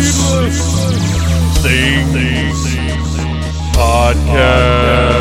Needless, Things, Podcast.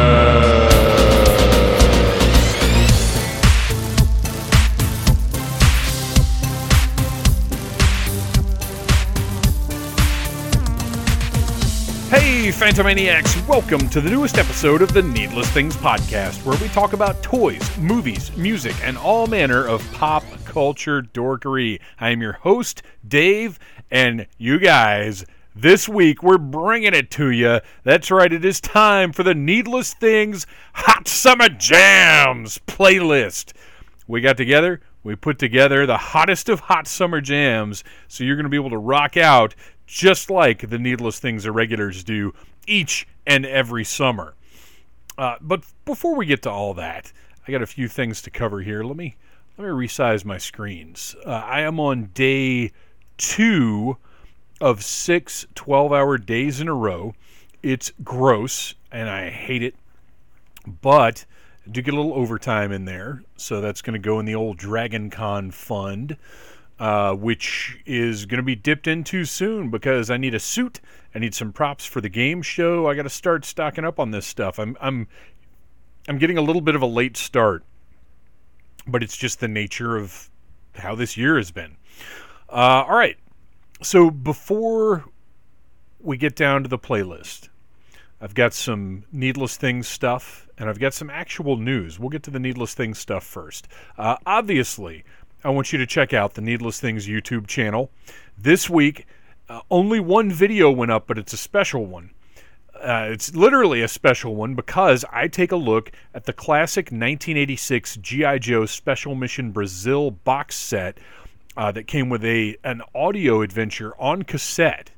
Hey, Phantomaniacs! Welcome to the newest episode of the Needless Things Podcast, where we talk about toys, movies, music, and all manner of pop culture dorkery. I am your host, Dave, and you guys, this week we're bringing it to you. That's right, it is time for the Needless Things Hot Summer Jams playlist. We got together, we put together the hottest of hot summer jams, so you're going to be able to rock out just like the Needless Things Irregulars do each and every summer. Uh, but before we get to all that, I got a few things to cover here. Let me let me resize my screens. Uh, I am on day two of six 12 hour days in a row. It's gross and I hate it, but I do get a little overtime in there, so that's going to go in the old Dragon Con fund uh, which is going to be dipped into soon because I need a suit. I need some props for the game show. I got to start stocking up on this stuff. I'm I'm I'm getting a little bit of a late start, but it's just the nature of how this year has been. Uh, all right, so before we get down to the playlist, I've got some needless things stuff, and I've got some actual news. We'll get to the needless things stuff first. Uh, obviously, I want you to check out the Needless Things YouTube channel. This week, uh, only one video went up, but it's a special one. Uh, it's literally a special one because I take a look at the classic 1986 G.I. Joe Special Mission Brazil box set uh, that came with a an audio adventure on cassette.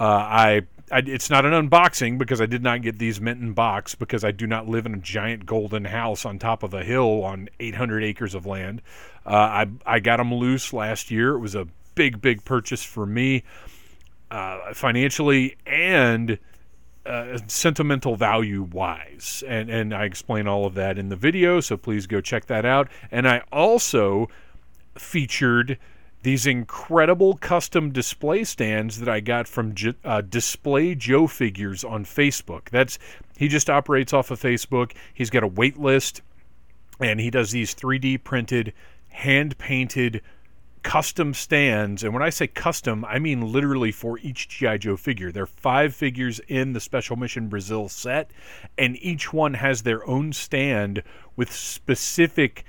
Uh, I, I, it's not an unboxing because I did not get these mint in box because I do not live in a giant golden house on top of a hill on 800 acres of land. Uh, I I got them loose last year. It was a big big purchase for me uh, financially and uh, sentimental value wise. And, and I explain all of that in the video, so please go check that out. And I also featured these incredible custom display stands that I got from uh, Display Joe Figures on Facebook. That's he just operates off of Facebook. He's got a wait list, and he does these 3D printed, hand painted custom stands. And when I say custom, I mean literally for each G.I. Joe figure. There are five figures in the Special Mission Brazil set, and each one has their own stand with specific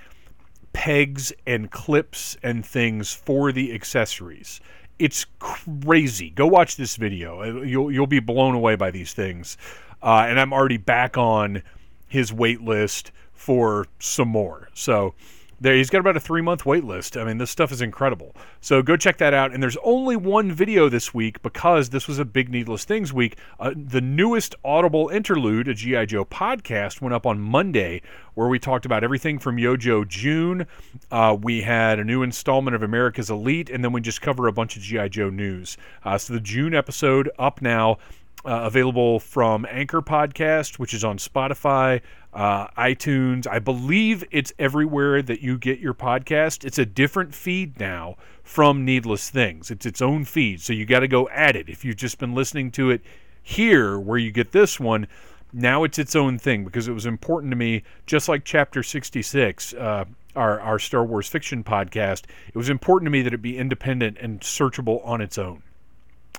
pegs and clips and things for the accessories. It's crazy. Go watch this video. Uh, You'll you'll be blown away by these things. Uh, and I'm already back on his wait list for some more. So there he's got about a three month wait list. I mean, this stuff is incredible. So go check that out. And there's only one video this week because this was a big Needless Things week. Uh, the newest Audible interlude, a G.I. Joe podcast, went up on Monday where we talked about everything from Yojo June. Uh, we had a new installment of America's Elite, and then we just cover a bunch of G.I. Joe news. Uh, so the June episode up now. Uh, available from Anchor Podcast, which is on Spotify, uh, iTunes. I believe it's everywhere that you get your podcast. It's a different feed now from Needless Things. It's its own feed, so you got to go add it. If you've just been listening to it here, where you get this one, now it's its own thing because it was important to me, just like Chapter 66. Uh, our, our Star Wars fiction podcast, it was important to me that it be independent and searchable on its own.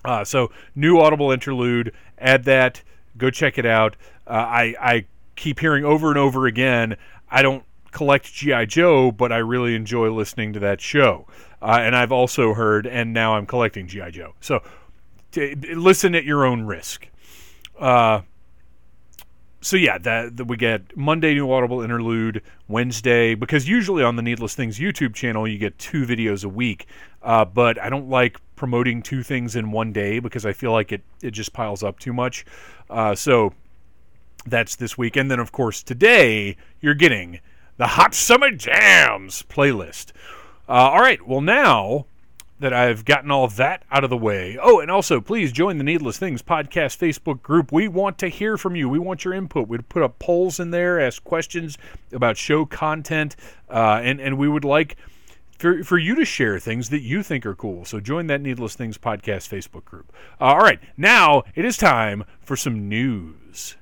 Uh, so new Audible interlude, add that. Go check it out. Uh, I I keep hearing over and over again. I don't collect GI Joe, but I really enjoy listening to that show. Uh, and I've also heard, and now I'm collecting GI Joe. So t- listen at your own risk. Uh, so yeah, that, that we get Monday new Audible interlude, Wednesday because usually on the Needless Things YouTube channel you get two videos a week, uh, but I don't like promoting two things in one day because I feel like it it just piles up too much. Uh, so that's this week, and then of course today you're getting the Hot Summer Jams playlist. Uh, all right, well now that I've gotten all that out of the way. Oh, and also please join the Needless Things podcast Facebook group. We want to hear from you. We want your input. We'd put up polls in there, ask questions about show content, uh, and and we would like for, for you to share things that you think are cool. So join that Needless Things podcast Facebook group. Uh, all right, now it is time for some news.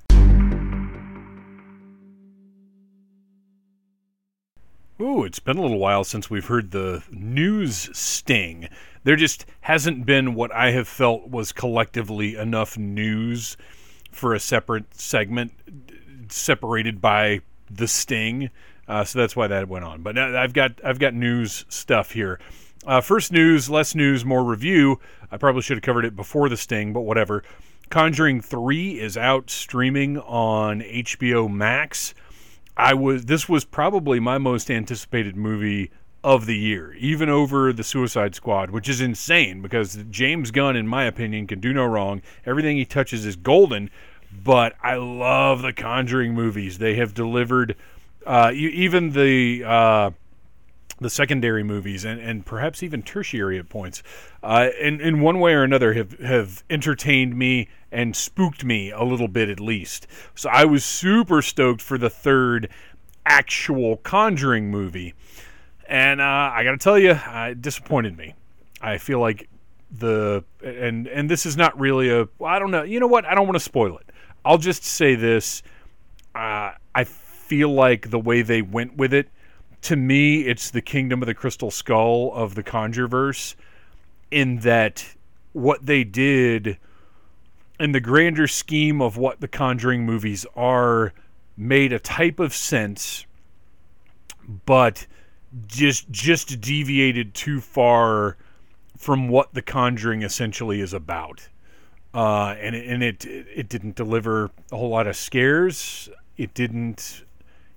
Ooh, it's been a little while since we've heard the news sting. There just hasn't been what I have felt was collectively enough news for a separate segment separated by the sting. Uh, so that's why that went on. But I've got I've got news stuff here. Uh, first news, less news, more review. I probably should have covered it before the sting, but whatever. Conjuring Three is out streaming on HBO Max. I was this was probably my most anticipated movie of the year, even over the Suicide Squad, which is insane because James Gunn, in my opinion, can do no wrong. Everything he touches is golden. But I love the Conjuring movies. They have delivered uh, even the uh, the secondary movies and, and perhaps even tertiary at points, uh, in in one way or another have have entertained me and spooked me a little bit at least. So I was super stoked for the third actual Conjuring movie, and uh, I got to tell you, it disappointed me. I feel like the and and this is not really a I don't know. You know what? I don't want to spoil it. I'll just say this. Uh, I feel like the way they went with it, to me, it's the Kingdom of the Crystal Skull of the Conjureverse, in that what they did in the grander scheme of what the Conjuring movies are made a type of sense, but just just deviated too far from what the Conjuring essentially is about. Uh, and and it it didn't deliver a whole lot of scares. It didn't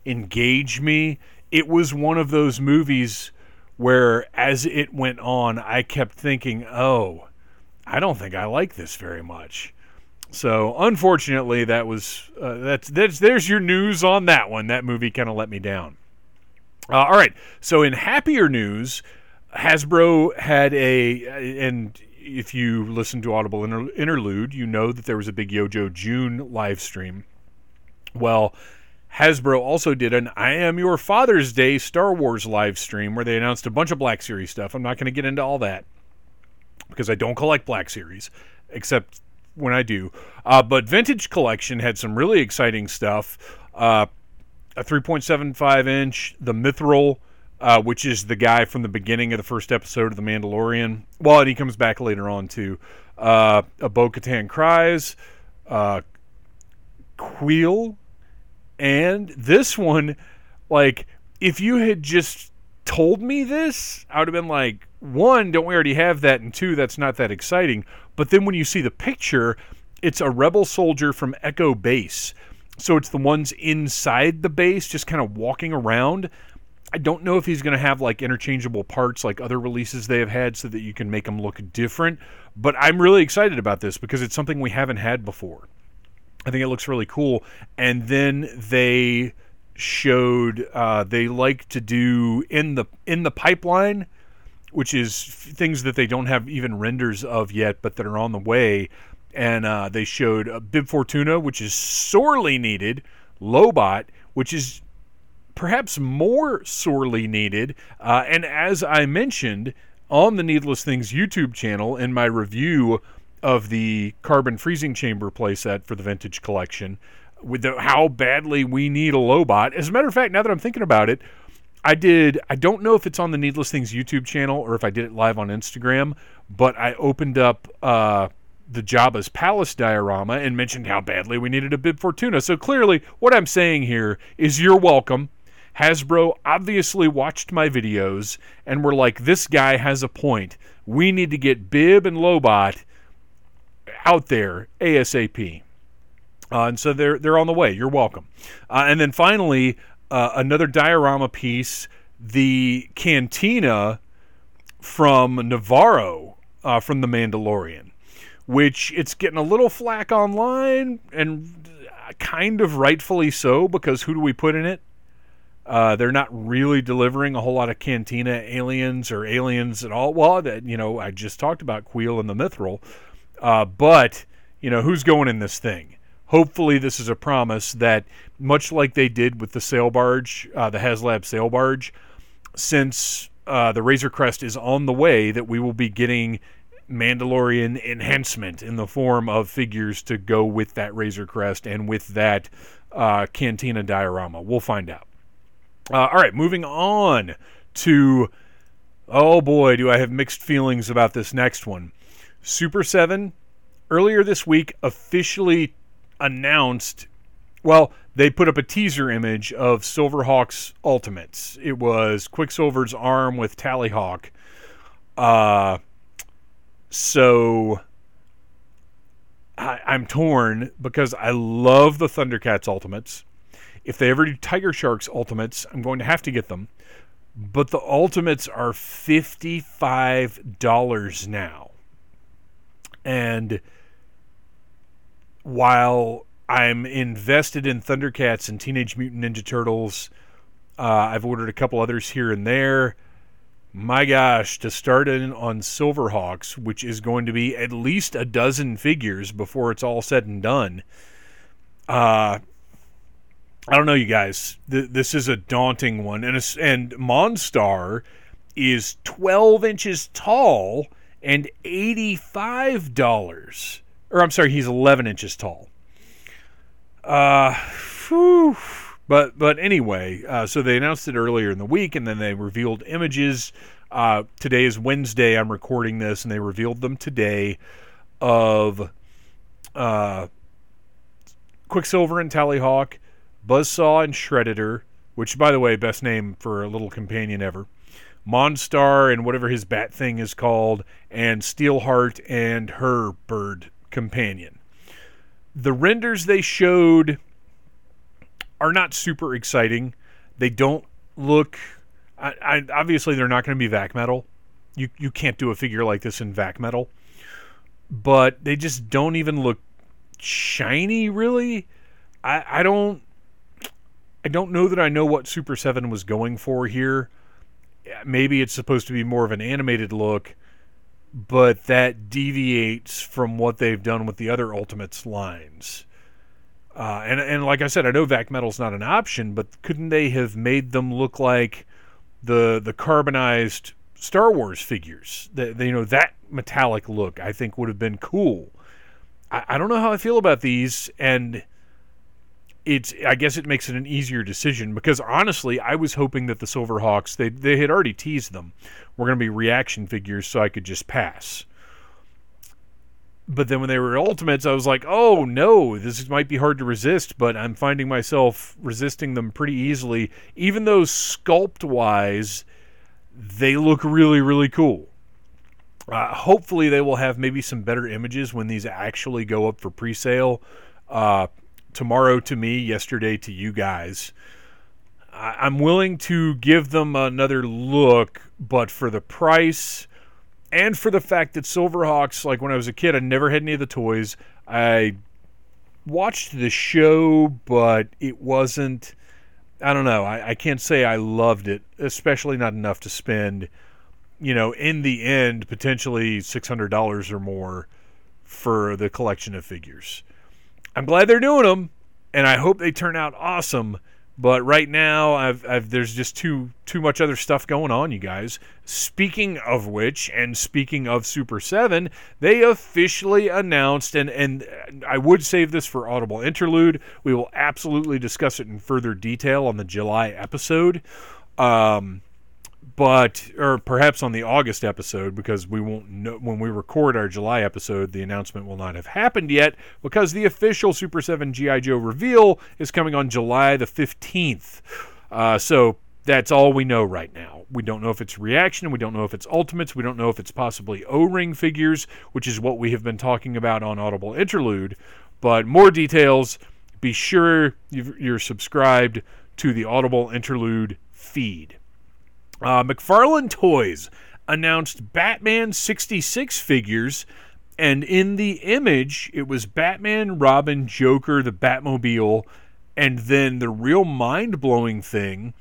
engage me. It was one of those movies where, as it went on, I kept thinking, "Oh, I don't think I like this very much." So, unfortunately, that was uh, that's that's there's your news on that one. That movie kind of let me down. Uh, all right. So, in happier news, Hasbro had a and if you listen to Audible Inter- Interlude, you know that there was a big Yojo June live stream. Well, Hasbro also did an I Am Your Father's Day Star Wars live stream where they announced a bunch of Black Series stuff. I'm not going to get into all that because I don't collect Black Series, except when I do. Uh, but Vintage Collection had some really exciting stuff. Uh, a 3.75 inch, the Mythrol, uh, which is the guy from the beginning of the first episode of The Mandalorian. Well, and he comes back later on too. Uh, a Bo Katan Kryze, uh, Kuiil, and this one, like, if you had just told me this, I would have been like, one, don't we already have that? And two, that's not that exciting. But then when you see the picture, it's a rebel soldier from Echo Base. So it's the ones inside the base just kind of walking around. I don't know if he's going to have like interchangeable parts like other releases they have had so that you can make them look different. But I'm really excited about this because it's something we haven't had before. I think it looks really cool. And then they showed uh, they like to do in the in the pipeline, which is things that they don't have even renders of yet, but that are on the way. And uh, they showed uh, Bib Fortuna, which is sorely needed, Lobot, which is perhaps more sorely needed. Uh, and as I mentioned on the Needless Things YouTube channel in my review of the carbon freezing chamber playset for the vintage collection with the, how badly we need a Lobot. As a matter of fact, now that I'm thinking about it, I did. I don't know if it's on the Needless Things YouTube channel or if I did it live on Instagram, but I opened up uh, the Jabba's Palace diorama and mentioned how badly we needed a Bib Fortuna. So clearly, what I'm saying here is you're welcome. Hasbro obviously watched my videos and were like, this guy has a point. We need to get Bib and Lobot out there ASAP. Uh, and so they're they're on the way. You're welcome. Uh, and then finally, uh, another diorama piece, the cantina from Nevarro uh, from The Mandalorian, which it's getting a little flack online, and kind of rightfully so because who do we put in it? Uh, they're not really delivering a whole lot of cantina aliens or aliens at all. Well, that you know, I just talked about Kuiil and the Mythrol. Uh, but, you know, who's going in this thing? Hopefully, this is a promise that, much like they did with the sail barge, uh, the HasLab sail barge, since uh, the Razor Crest is on the way, that we will be getting Mandalorian enhancement in the form of figures to go with that Razor Crest and with that uh, Cantina diorama. We'll find out. Uh, all right, moving on to. Oh boy, do I have mixed feelings about this next one. Super 7 earlier this week officially announced well, they put up a teaser image of Silverhawk's Ultimates. It was Quicksilver's arm with Tallyhawk. Uh, so I, I'm torn because I love the Thundercats Ultimates. If they ever do Tiger Sharks Ultimates, I'm going to have to get them. But the Ultimates are $55 now. And while I'm invested in Thundercats and Teenage Mutant Ninja Turtles. Uh, I've ordered a couple others here and there. My gosh, to start in on Silverhawks, which is going to be at least a dozen figures before it's all said and done. Uh, I don't know, you guys. Th- this is a daunting one, and and Monstar is 12 inches tall and 85 dollars. Or I'm sorry, he's 11 inches tall. Uh, whew. But but anyway, uh, so they announced it earlier in the week, and then they revealed images. Uh, today is Wednesday. I'm recording this, and they revealed them today of uh, Quicksilver and Tallyhawk, Buzzsaw and Shredator, which, by the way, best name for a little companion ever. Monstar and whatever his bat thing is called, and Steelheart and her bird companion the renders they showed are not super exciting. They don't look. I, I, obviously, they're not going to be vac metal. You you can't do a figure like this in vac metal. But they just don't even look shiny, really. I I don't. I don't know that I know what Super Seven was going for here. Maybe it's supposed to be more of an animated look but that deviates from what they've done with the other Ultimates lines. Uh, and and like I said, I know vac metal's not an option, but couldn't they have made them look like the the carbonized Star Wars figures? The, you know that metallic look, I think would have been cool. I, I don't know how I feel about these, and it's I guess it makes it an easier decision because honestly, I was hoping that the Silverhawks they they had already teased them were going to be reaction figures, so I could just pass. But then when they were ultimates, I was like, oh no, this might be hard to resist, but I'm finding myself resisting them pretty easily, even though sculpt wise, they look really, really cool. Uh, hopefully, they will have maybe some better images when these actually go up for pre sale. Uh, tomorrow to me, yesterday to you guys. I'm willing to give them another look, but for the price and for the fact that Silverhawks, like when I was a kid, I never had any of the toys. I watched the show, but it wasn't. I don't know. I, I can't say I loved it, especially not enough to spend, you know, in the end, potentially $600 or more for the collection of figures. I'm glad they're doing them, and I hope they turn out awesome. But right now, I've, I've, there's just too too much other stuff going on, you guys. Speaking of which, and speaking of Super Seven, they officially announced, and and I would save this for Audible Interlude. We will absolutely discuss it in further detail on the July episode. Um, but or perhaps on the August episode because we won't know when we record our July episode the announcement will not have happened yet because the official Super 7 GI Joe reveal is coming on July the 15th. Uh, so that's all we know right now. We don't know if it's reaction, we don't know if it's ultimates, we don't know if it's possibly O-ring figures, which is what we have been talking about on Audible Interlude, but more details be sure you're subscribed to the Audible Interlude feed. Uh, McFarlane Toys announced Batman 66 figures, and in the image, it was Batman, Robin, Joker, the Batmobile, and then the real mind blowing thing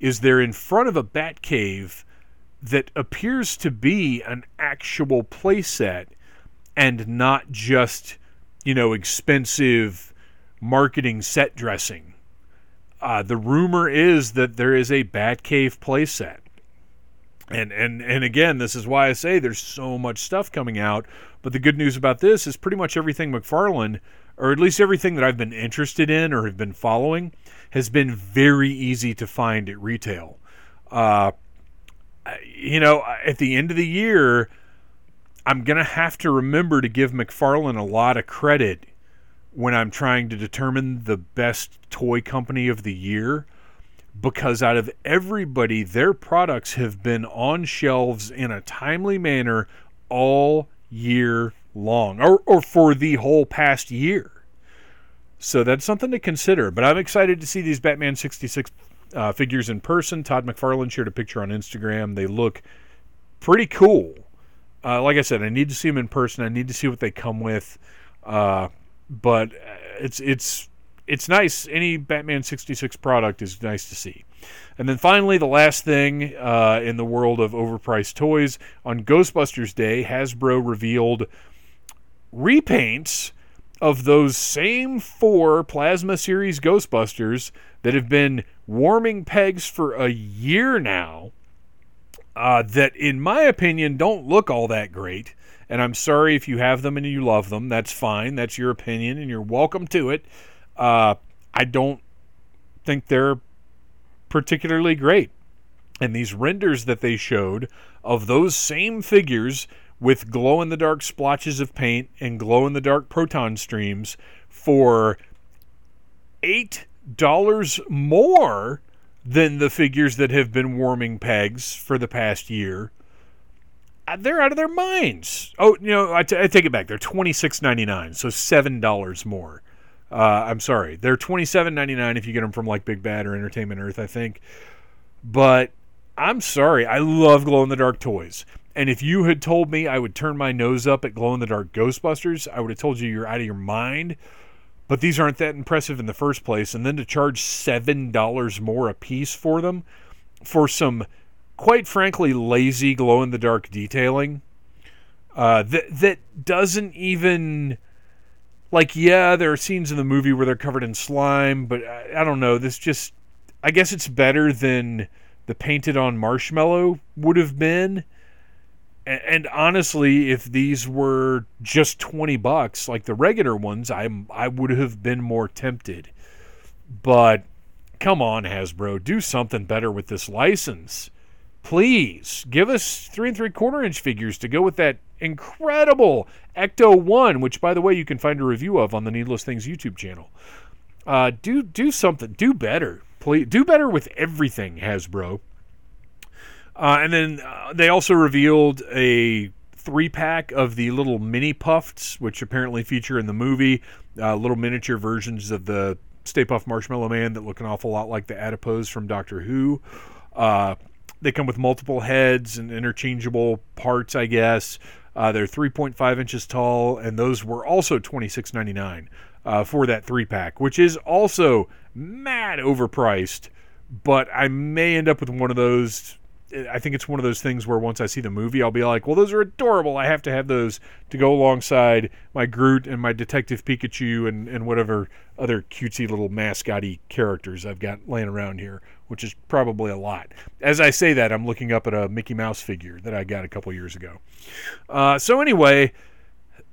is they're in front of a Batcave that appears to be an actual playset and not just, you know, expensive marketing set dressing. Uh, the rumor is that there is a Batcave playset. And and and again, this is why I say there's so much stuff coming out. But the good news about this is pretty much everything McFarlane, or at least everything that I've been interested in or have been following, has been very easy to find at retail. Uh, you know, at the end of the year, I'm gonna have to remember to give McFarlane a lot of credit when I'm trying to determine the best toy company of the year because out of everybody, their products have been on shelves in a timely manner all year long or, or for the whole past year. So that's something to consider. But I'm excited to see these Batman 66 uh, figures in person. Todd McFarlane shared a picture on Instagram. They look pretty cool. Uh, like I said, I need to see them in person. I need to see what they come with. Uh, but it's it's it's nice. Any Batman 66 product is nice to see. And then finally, the last thing uh, in the world of overpriced toys on Ghostbusters Day, Hasbro revealed repaints of those same four Plasma Series Ghostbusters that have been warming pegs for a year now. Uh, that, in my opinion, don't look all that great. And I'm sorry if you have them and you love them. That's fine. That's your opinion, and you're welcome to it. Uh, I don't think they're particularly great. And these renders that they showed of those same figures with glow in the dark splotches of paint and glow in the dark proton streams for $8 more than the figures that have been warming pegs for the past year. Uh, they're out of their minds. Oh, you know, I, t- I take it back. They're twenty six ninety nine, so seven dollars more. Uh, I'm sorry, they're twenty seven ninety nine if you get them from like Big Bad or Entertainment Earth, I think. But I'm sorry, I love glow in the dark toys. And if you had told me I would turn my nose up at glow in the dark Ghostbusters, I would have told you you're out of your mind. But these aren't that impressive in the first place. And then to charge $7 more a piece for them for some, quite frankly, lazy glow in the dark detailing uh, that, that doesn't even like yeah there are scenes in the movie where they're covered in slime but I, I, don't know. This just i guess it's better than the painted on marshmallow would have been. And, and honestly if these were just 20 bucks like the regular ones i i would have been more tempted. But come on hasbro do something better with this license please give us three and three quarter inch figures to go with that incredible Ecto One, which by the way you can find a review of on the Needless Things YouTube channel. Uh, do do something, do better, please. Do better with everything, Hasbro. Uh, and then uh, they also revealed a three pack of the little mini Pufts, which apparently feature in the movie. Uh, little miniature versions of the Stay Puft Marshmallow Man that look an awful lot like the adipose from Doctor Who. They come with multiple heads and interchangeable parts, I guess. Uh, they're 3.5 inches tall, and those were also 26.99 uh, for that three pack, which is also mad overpriced. But I may end up with one of those I think it's one of those things where once I see the movie, I'll be like, well, those are adorable. I have to have those to go alongside my Groot and my Detective Pikachu and, and whatever other cutesy little mascotty characters I've got laying around here, which is probably a lot. As I say that, I'm looking up at a Mickey Mouse figure that I got a couple years ago. Uh, so, anyway,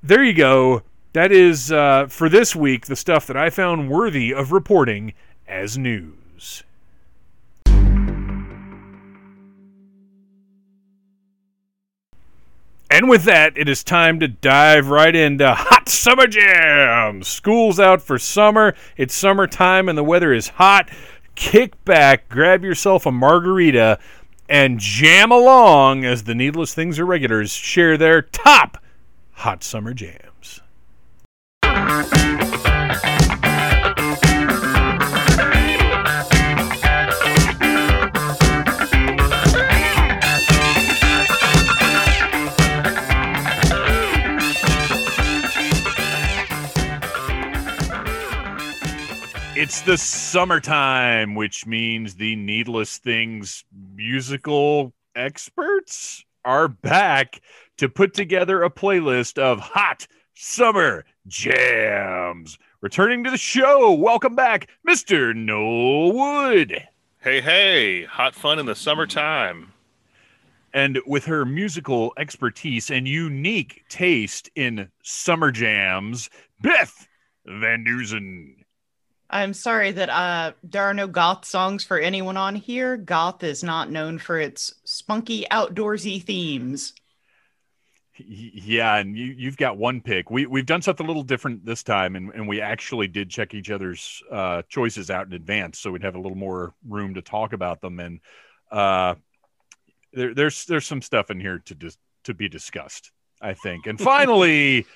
there you go. That is, uh, for this week, the stuff that I found worthy of reporting as news. And with that, it is time to dive right into Hot Summer Jams. School's out for summer. It's summertime and the weather is hot. Kick back, grab yourself a margarita, and jam along as the Needless Things Irregulars share their top Hot Summer Jams. It's the summertime, which means the Needless Things musical experts are back to put together a playlist of hot summer jams. Returning to the show, welcome back, Mr. Noel Wood. Hey, hey, hot fun in the summertime. And with her musical expertise and unique taste in summer jams, Beth Van Dusen. I'm sorry that uh, there are no goth songs for anyone on here. Goth is not known for its spunky, outdoorsy themes. Yeah, and you, you've got one pick. We we've done something a little different this time, and, and we actually did check each other's uh, choices out in advance, so we'd have a little more room to talk about them. And uh, there, there's there's some stuff in here to dis- to be discussed, I think. And finally,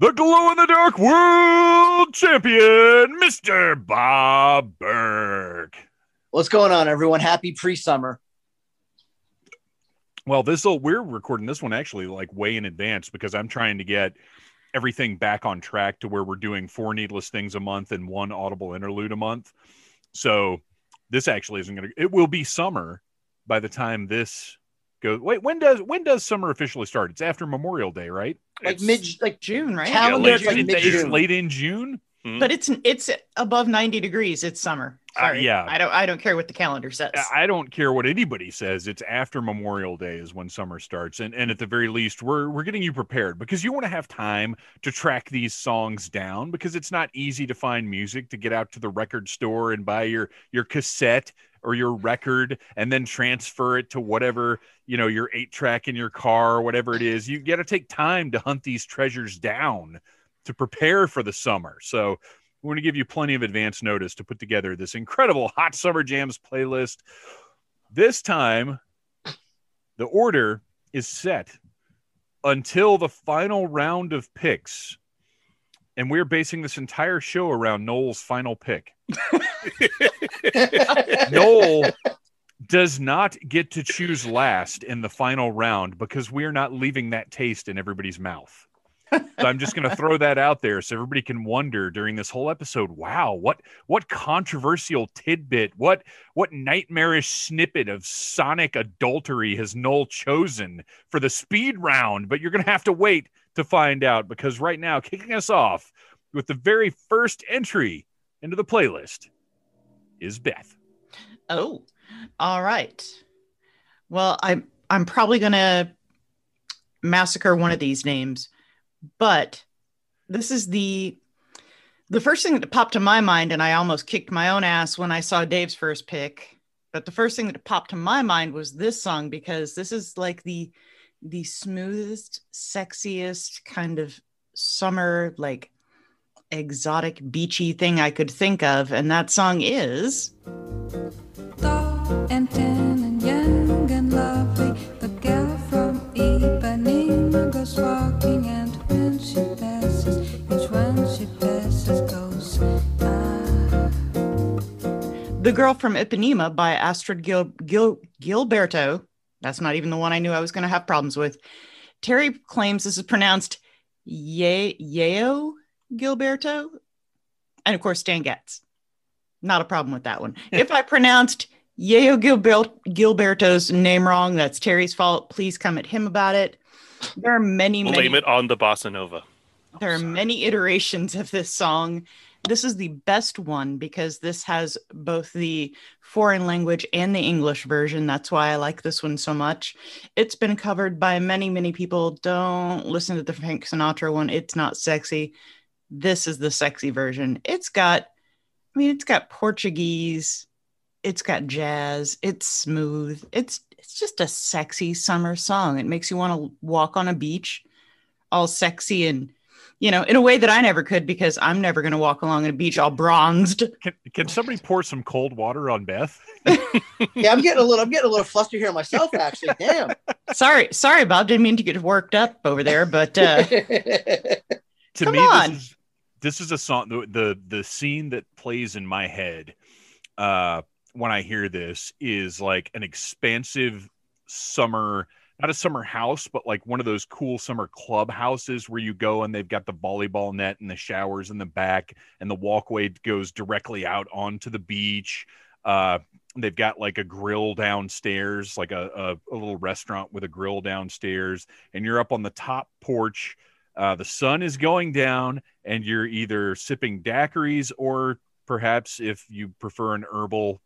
the glow in the dark world champion, Mister Bob Burke. What's going on, everyone? Happy pre-summer. Well, this will we're recording this one actually like way in advance because I'm trying to get everything back on track to where we're doing four needless things a month and one audible interlude a month. So this actually isn't going to it will be summer by the time this goes wait when does when does summer officially start it's after memorial day right Like It's- mid, like June, right? yeah, calendar, late, it's like it's mid-June. late in june But it's it's above 90 degrees. It's summer. Uh, yeah. I don't I don't care what the calendar says. I don't care what anybody says. It's after Memorial Day is when summer starts, and and at the very least, we're we're getting you prepared because you want to have time to track these songs down because it's not easy to find music to get out to the record store and buy your your cassette or your record and then transfer it to whatever you know your eight track in your car or whatever it is. You got to take time to hunt these treasures down to prepare for the summer. So we're going to give you plenty of advance notice to put together this incredible Hot Summer Jams playlist. This time, the order is set until the final round of picks. And we're basing this entire show around Noel's final pick. Noel does not get to choose last in the final round because we're not leaving that taste in everybody's mouth. So I'm just going to throw that out there so everybody can wonder during this whole episode, wow, what what controversial tidbit, what what nightmarish snippet of sonic adultery has Noel chosen for the speed round? But you're going to have to wait to find out because right now kicking us off with the very first entry into the playlist is Beth. Oh, all right. Well, I'm I'm probably gonna massacre one of these names, but this is the the first thing that popped to my mind, and I almost kicked my own ass when I saw Dave's first pick. But the first thing that popped to my mind was this song because this is like the the smoothest, sexiest kind of summer, like exotic, beachy thing I could think of, and that song is. and and and lovely. The girl from Ipanema goes walking, and when she passes, each one she passes goes. Ah. The Girl from Ipanema by Astrud Gil- Gil- Gilberto. That's not even the one I knew I was going to have problems with. Terry claims this is pronounced Ye- Yeo Gilberto. And of course, Stan Getz. Not a problem with that one. if I pronounced Yeo Gilbert- Gilberto's name wrong, that's Terry's fault. Please come at him about it. There are many, many Blame it on the bossa nova. there are many iterations of this song. This is the best one because this has both the foreign language and the English version. That's why I like this one so much. It's been covered by many, many people. Don't listen to the Frank Sinatra one. It's not sexy. This is the sexy version. It's got, I mean, it's got Portuguese, it's got jazz, it's smooth. It's it's just a sexy summer song. It makes you want to walk on a beach all sexy and you know, in a way that I never could because I'm never going to walk along a beach all bronzed. Can, can somebody pour some cold water on Beth? yeah, I'm getting a little, I'm getting a little flustered here myself. Actually, damn. sorry, sorry, Bob. Didn't mean to get worked up over there, but uh, to Come me on. this is this is a song the, the the scene that plays in my head uh when i hear this is like an expansive summer not a summer house but like one of those cool summer clubhouses where you go and they've got the volleyball net and the showers in the back and the walkway goes directly out onto the beach. Uh they've got like a grill downstairs like a, a, a little restaurant with a grill downstairs and you're up on the top porch. Uh, the sun is going down, and you're either sipping daiquiris or perhaps if you prefer an herbal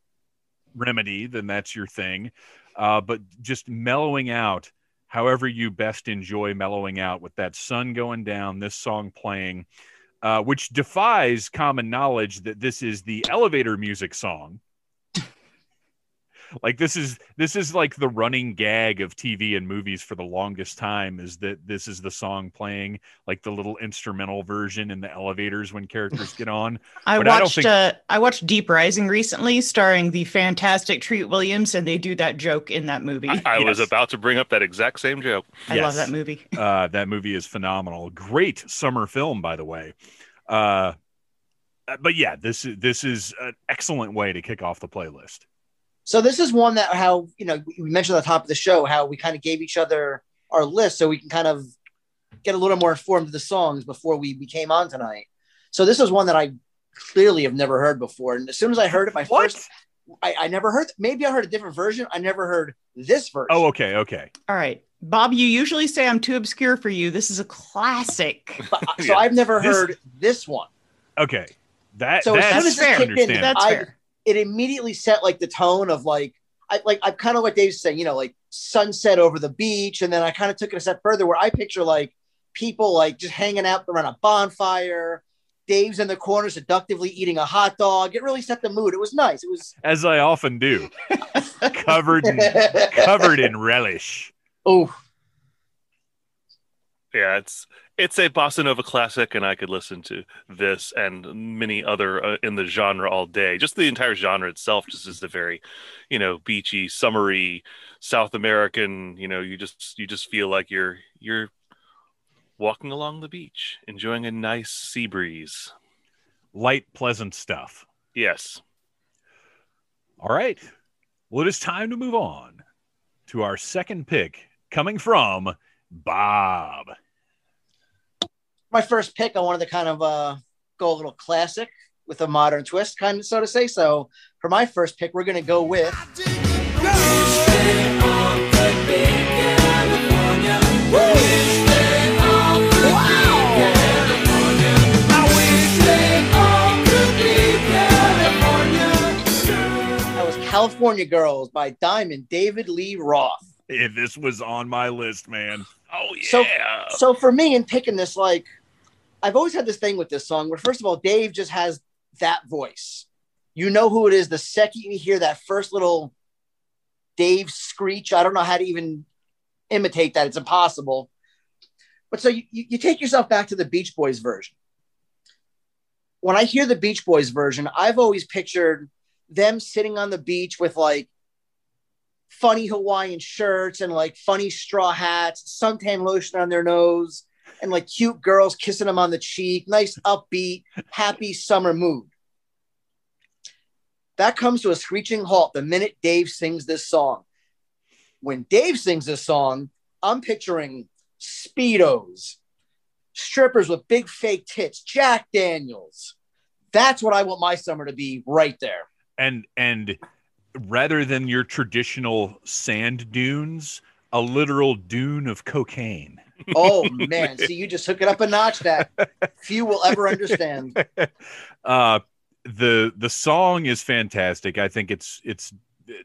remedy, then that's your thing. uh, but just mellowing out however you best enjoy mellowing out with that sun going down, this song playing, uh, which defies common knowledge that this is the elevator music song. Like this is this is like the running gag of TV and movies for the longest time is that this is the song playing like the little instrumental version in the elevators when characters get on. I But I don't watched think- uh, I watched Deep Rising recently, starring the fantastic Treat Williams, and they do that joke in that movie. I, I was about to bring up that exact same joke. I love that movie. Uh, that movie is phenomenal. Great summer film, by the way. Uh, but yeah, this is this is an excellent way to kick off the playlist. So this is one that how you know we mentioned at the top of the show how we kind of gave each other our list so we can kind of get a little more informed of the songs before we, we came on tonight. So this is one that I clearly have never heard before, and as soon as I heard it, my first I, I never heard maybe I heard a different version. I never heard this version. Oh, okay, okay. All right, Bob. You usually say I'm too obscure for you. This is a classic. But- uh, so Yeah. I've never heard this one. Okay. That So as soon as this kicked in. That's I- fair. It immediately set like the tone of like I like I kind of what Dave's saying, you know, like sunset over the beach, and then I kind of took it a step further where I picture like people like just hanging out around a bonfire. Dave's in the corner seductively eating a hot dog. It really set the mood. It was nice. It was as I often do, covered in covered in relish. oh Yeah, it's it's a bossa nova classic, and I could listen to this and many other uh, in the genre all day. Just the entire genre itself, just is a very, you know, beachy, summery, South American. You know, you just you just feel like you're you're walking along the beach, enjoying a nice sea breeze. Light, pleasant stuff. Yes, All right. Well, it is time to move on to our second pick coming from Bob. My first pick. I wanted to kind of uh, go a little classic with a modern twist, kind of so to say. So for my first pick, we're gonna go with that was California Girls by Diamond David Lee Roth. Eh, This was on my list, man. Oh yeah. So- so for me in picking this like i've always had this thing with this song where first of all dave just has that voice. You know who it is the second you hear that first little dave screech. I don't know how to even imitate that. It's impossible. But so you, you take yourself back to the beach boys version. When i hear the beach boys version i've always pictured them sitting on the beach with like funny Hawaiian shirts and like funny straw hats, suntan lotion on their nose, and like cute girls kissing them on the cheek. Nice, upbeat, happy summer mood. That comes to a screeching halt the minute Dave sings this song. When Dave sings this song, I'm picturing Speedos, strippers with big fake tits, Jack Daniels. That's what I want my summer to be right there. And and rather than your traditional sand dunes, a literal dune of cocaine. Oh man, see, you just took it up a notch that few will ever understand. uh the the song is fantastic. I think it's it's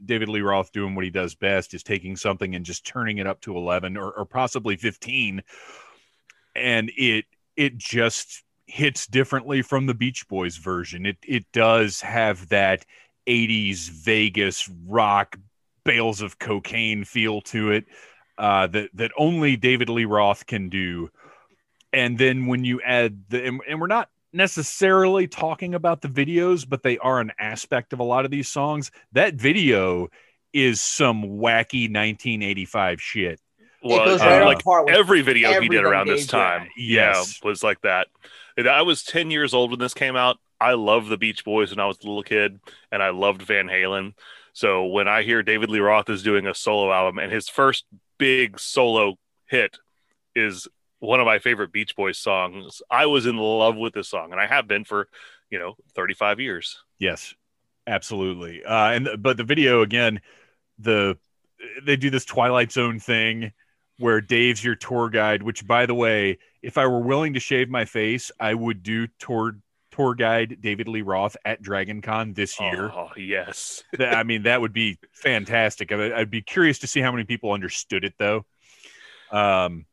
David Lee Roth doing what he does best is taking something and just turning it up to 11 or, or possibly 15 and it it just hits differently from the Beach Boys version. It it does have that 80s Vegas rock bales of cocaine feel to it uh, that that only David Lee Roth can do. And then when you add the and, and we're not necessarily talking about the videos, but they are an aspect of a lot of these songs. That video is some wacky 1985 shit. Well, goes uh, right on like every video he did around this Dave did. time, Yes. yeah, was like that. And I was 10 years old when this came out. I loved the Beach Boys when I was a little kid, and I loved Van Halen. So when I hear David Lee Roth is doing a solo album, and his first big solo hit is one of my favorite Beach Boys songs, I was in love with this song, and I have been for you know 35 years. Yes, absolutely. Uh, and but the video again, the they do this Twilight Zone thing where Dave's your tour guide. Which, by the way, if I were willing to shave my face, I would do tour tour guide David Lee Roth at Dragon Con this year. Oh yes. That- I mean, that would be fantastic. I- I'd be curious to see how many people understood it, though. Um,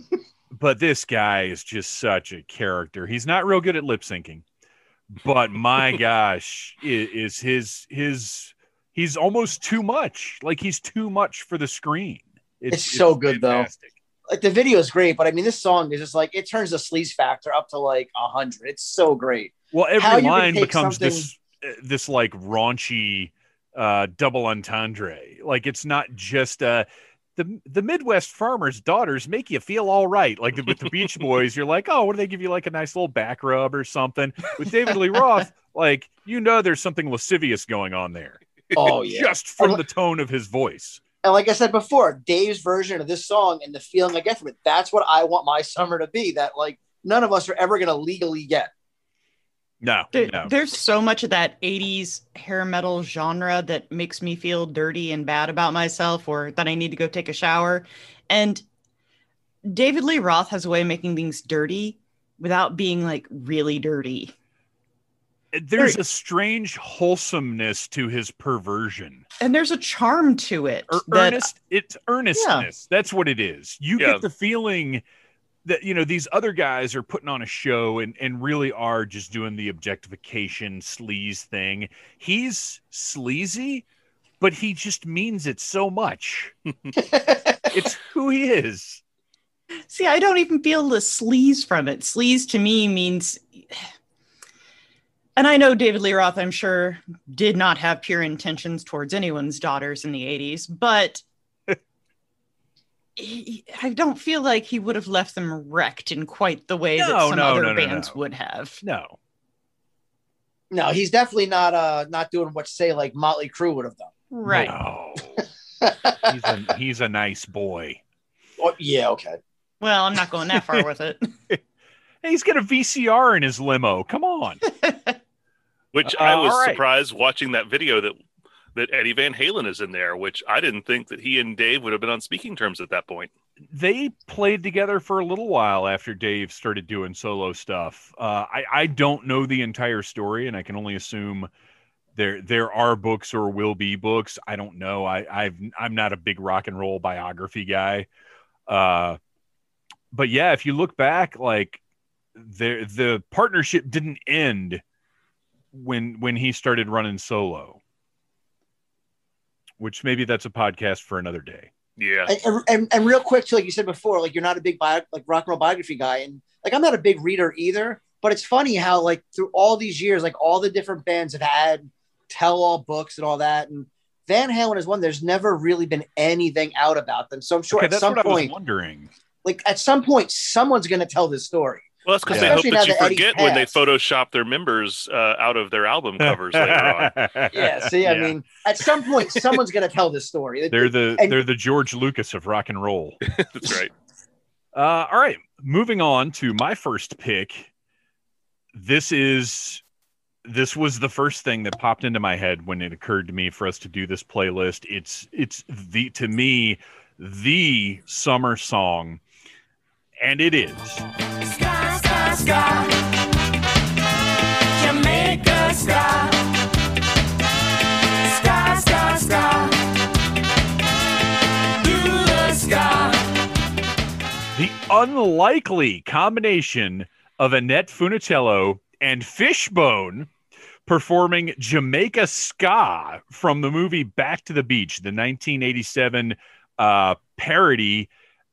but this guy is just such a character. He's not real good at lip syncing, but my gosh, is, is his his he's almost too much. Like he's too much for the screen. It's so good, though. Like the video is great, but I mean, this song is just like it turns the sleaze factor up to like a hundred. It's so great. Well, every can line becomes something- this uh, this like raunchy uh double entendre. Like it's not just uh the the Midwest farmers' daughters make you feel all right. Like with the Beach Boys, you're like, oh, what do they give you like a nice little back rub or something? With David Lee Roth, like you know, there's something lascivious going on there, Oh yeah. just from the tone of his voice. And like I said before, Dave's version of this song and the feeling I get from it, that's what I want my summer to be. That like none of us are ever gonna legally get. No, There- no. There's so much of that 80s hair metal genre that makes me feel dirty and bad about myself or that I need to go take a shower. And David Lee Roth has a way of making things dirty without being like really dirty. There's a strange wholesomeness to his perversion. And there's a charm to it. Er- that- earnest it's earnestness that's what it is you Yeah. get the feeling that you know these other guys are putting on a show and and really are just doing the objectification sleaze thing he's sleazy but he just means it so much it's who he is See, I don't even feel the sleaze from it. Sleaze to me means, and I know David Lee Roth, I'm sure, did not have pure intentions towards anyone's daughters in the 80s, but he, I don't feel like he would have left them wrecked in quite the way that some no, other no, no, bands no. would have. no no, he's definitely not uh not doing what say like Motley Crue would have done. Right. no he's a he's a nice boy Oh, yeah, okay. Well, I'm not going that far with it. Hey, he's got a vcr in his limo come on Which Uh, I was right. surprised watching that video that that Eddie Van Halen is in there, which I didn't think that he and Dave would have been on speaking terms at that point. they played together for a little while after Dave started doing solo stuff. Uh, I I don't know the entire story, and I can only assume there there are books or will be books. I don't know. I I've I'm not a big rock and roll biography guy. Uh, but yeah, if you look back, like the the partnership didn't end when when he started running solo. Which maybe that's a podcast for another day. Yeah. And, and, and, and real quick, too, like you said before, like you're not a big bio, like rock and roll biography guy, and like I'm not a big reader either. But it's funny how like through all these years, like all the different bands have had tell-all books and all that, and Van Halen is one. There's never really been anything out about them. So I'm sure Okay, at that's some what I was point, wondering. like at some point, someone's going to tell this story. Well, that's because Yeah. they hope Especially that you that Eddie's forget when they passed. Photoshop their members uh, out of their album covers later on. Yeah. See, I Yeah. mean, at some point, someone's going to tell this story. they're the and- they're the George Lucas of rock and roll. That's right. Uh, all right, moving on to my first pick. This is this was the first thing that popped into my head when it occurred to me for us to do this playlist. It's it's the to me the summer song, and it is Jamaica the the unlikely combination of Annette Funicello and Fishbone performing Jamaica Ska from the movie Back to the Beach, the 1987 uh, parody.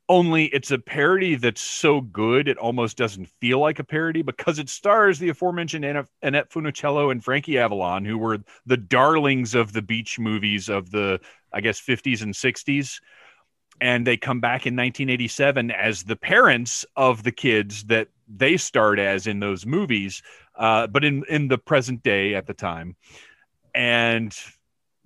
Only it's a parody that's so good it almost doesn't feel like a parody because it stars the aforementioned Anna- Annette Funicello and Frankie Avalon, who were the darlings of the beach movies of the, I guess, 50s and 60s and they come back in 1987 as the parents of the kids that they starred as in those movies, uh, but in in the present day at the time, and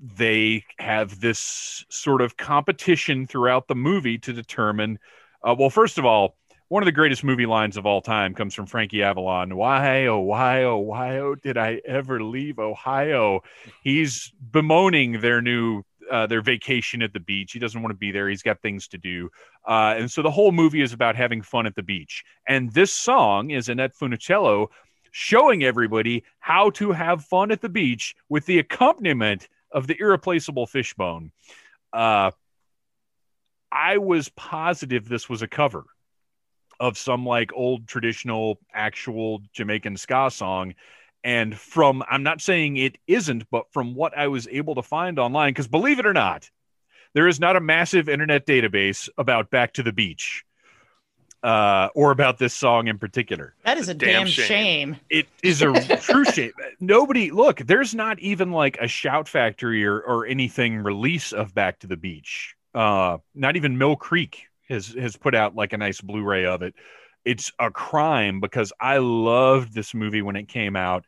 they have this sort of competition throughout the movie to determine. Uh, well, first of all, one of the greatest movie lines of all time comes from Frankie Avalon. Why, oh, why, oh, why, oh, did I ever leave Ohio? He's bemoaning their new uh, their vacation at the beach. He doesn't want to be there. He's got things to do. Uh, and so the whole movie is about having fun at the beach. And this song is Annette Funicello showing everybody how to have fun at the beach with the accompaniment of the irreplaceable fishbone. Uh, I was positive this was a cover of some like old traditional actual Jamaican ska song. And from, I'm not saying it isn't, but from what I was able to find online, because believe it or not, there is not a massive internet database about Back to the Beach uh, or about this song in particular. That is a Damn damn, shame. shame. It is a true shame. Nobody, look, there's not even like a Shout Factory or, or anything release of Back to the Beach. Uh, not even Mill Creek has has put out like a nice Blu-ray of it. It's a crime because I loved this movie when it came out.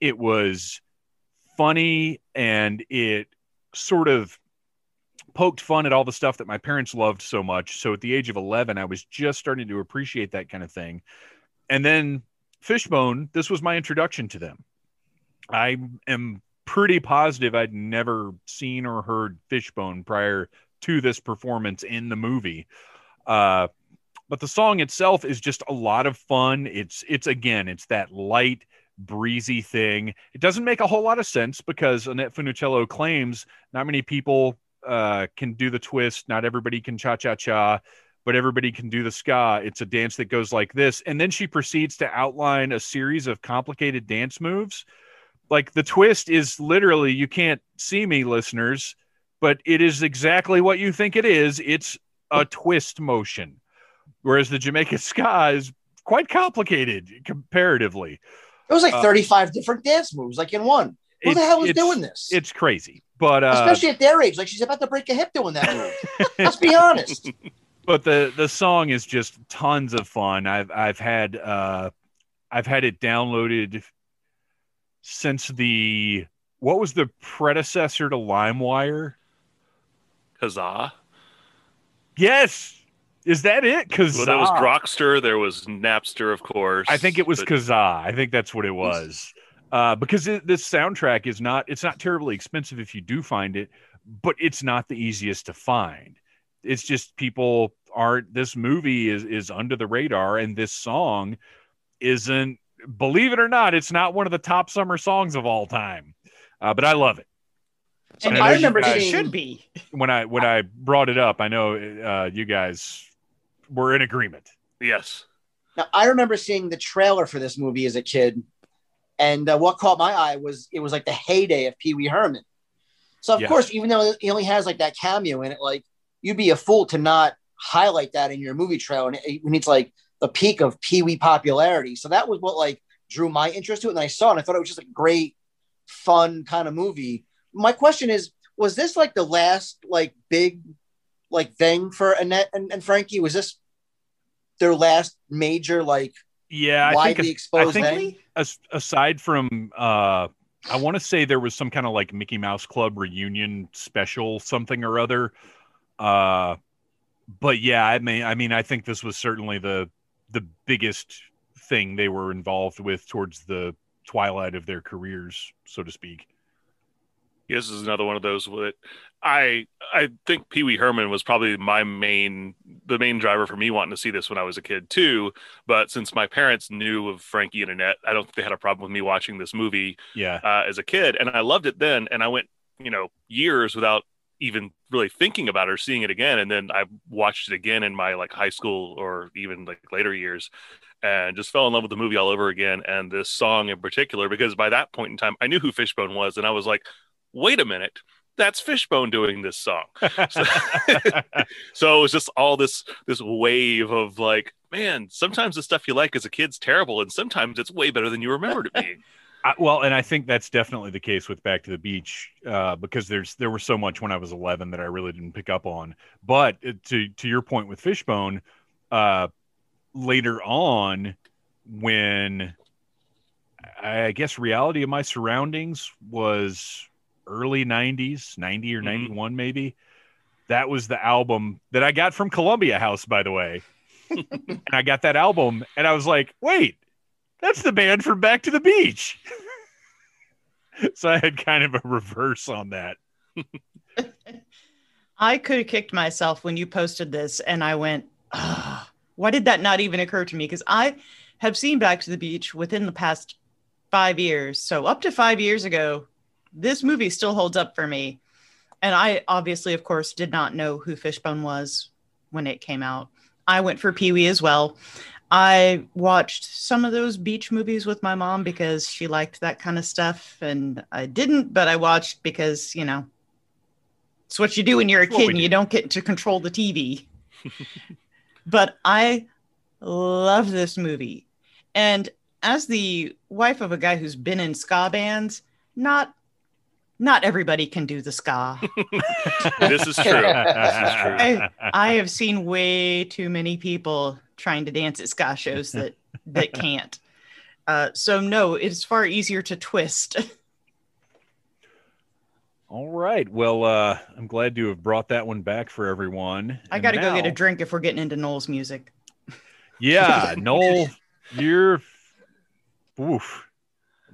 It was funny and it sort of poked fun at all the stuff that my parents loved so much. So at the age of 11, I was just starting to appreciate that kind of thing. And then Fishbone, this was my introduction to them. I am pretty positive I'd never seen or heard Fishbone prior to this performance in the movie. Uh, but the song itself is just a lot of fun. It's it's again, it's that light, breezy thing. It doesn't make a whole lot of sense because Annette Funicello claims not many people uh, can do the twist. Not everybody can cha cha cha, but everybody can do the ska. It's a dance that goes like this, and then she proceeds to outline a series of complicated dance moves. Like the twist is literally, you can't see me, listeners, but it is exactly what you think it is. It's a twist motion, whereas the Jamaican ska is quite complicated comparatively. It was like Uh, 35 different dance moves, like in one. Who the hell is doing this? It's crazy, but uh, Especially at their age. Like she's about to break a hip doing that. Let's be honest. but the the song is just tons of fun. I've I've had uh, I've had it downloaded since the what was the predecessor to LimeWire? Kazaa. Yes, is that it? Because Well, there was Grokster. There was Napster, of course. I think it was but- Kazaa. I think that's what it was. Uh, because it, this soundtrack is not it's not terribly expensive if you do find it, but it's not the easiest to find. It's just people aren't this movie is is under the radar and this song isn't believe it or not, it's not one of the top summer songs of all time. Uh, but I love it. And I know I remember guys- it should be. When I when I brought it up, I know uh, you guys were in agreement. Yes. Now, I remember seeing the trailer for this movie as a kid, and uh, what caught my eye was it was like the heyday of Pee Wee Herman. So of Yes. course, even though he only has like that cameo in it, like you'd be a fool to not highlight that in your movie trailer and it, when it's like the peak of Pee Wee popularity. So that was what like drew my interest to it, and I saw it. and I thought it was just a great, fun kind of movie. My question is, was this like the last like big like thing for Annette and, and Frankie? Was this their last major like Yeah, I widely think exposed think- thing? As, aside from uh I want to say there was some kind of like Mickey Mouse Club reunion special something or other. Uh but yeah, I mean I mean I think this was certainly the the biggest thing they were involved with towards the twilight of their careers, so to speak. This is another one of those that I I think Pee Wee Herman was probably my main the main driver for me wanting to see this when I was a kid too. But since my parents knew of Frankie and Annette, I don't think they had a problem with me watching this movie Yeah. uh, as a kid, and I loved it then. And I went you know years without even really thinking about it or seeing it again. And then I watched it again in my like high school or even like later years and just fell in love with the movie all over again. And this song in particular, because by that point in time, I knew who Fishbone was. And I was like, wait a minute, that's Fishbone doing this song. So, so it was just all this, this wave of like, man, sometimes the stuff you like as a kid's terrible. And sometimes it's way better than you remembered it being. I, well, and I think that's definitely the case with Back to the Beach uh, because there's there was so much when I was 11 that I really didn't pick up on. But uh, to to your point with Fishbone, uh, later on, when I guess reality of my surroundings was early 90s, 90 or Mhm. 91 maybe. That was the album that I got from Columbia House, by the way. and I got that album, and I was like, wait, that's the band from Back to the Beach. so I had kind of a reverse on that. I could have kicked myself when you posted this and I went, why did that not even occur to me? Because I have seen Back to the Beach within the past five years. So up to five years ago, this movie still holds up for me. And I obviously, of course, did not know who Fishbone was when it came out. I went for Pee Wee as well. I watched some of those beach movies with my mom because she liked that kind of stuff, and I didn't, but I watched because you know it's what you do when you're a kid and you don't get to control the TV. but I love this movie, and as the wife of a guy who's been in ska bands, not not everybody can do the ska. This is true. This is true. I, I have seen way too many people trying to dance at ska shows that that can't. Uh, so no, it's far easier to twist. All right. Well, uh, I'm glad to have brought that one back for everyone. I got to go get a drink if we're getting into Noel's music. Yeah, Noel, you're. Oof.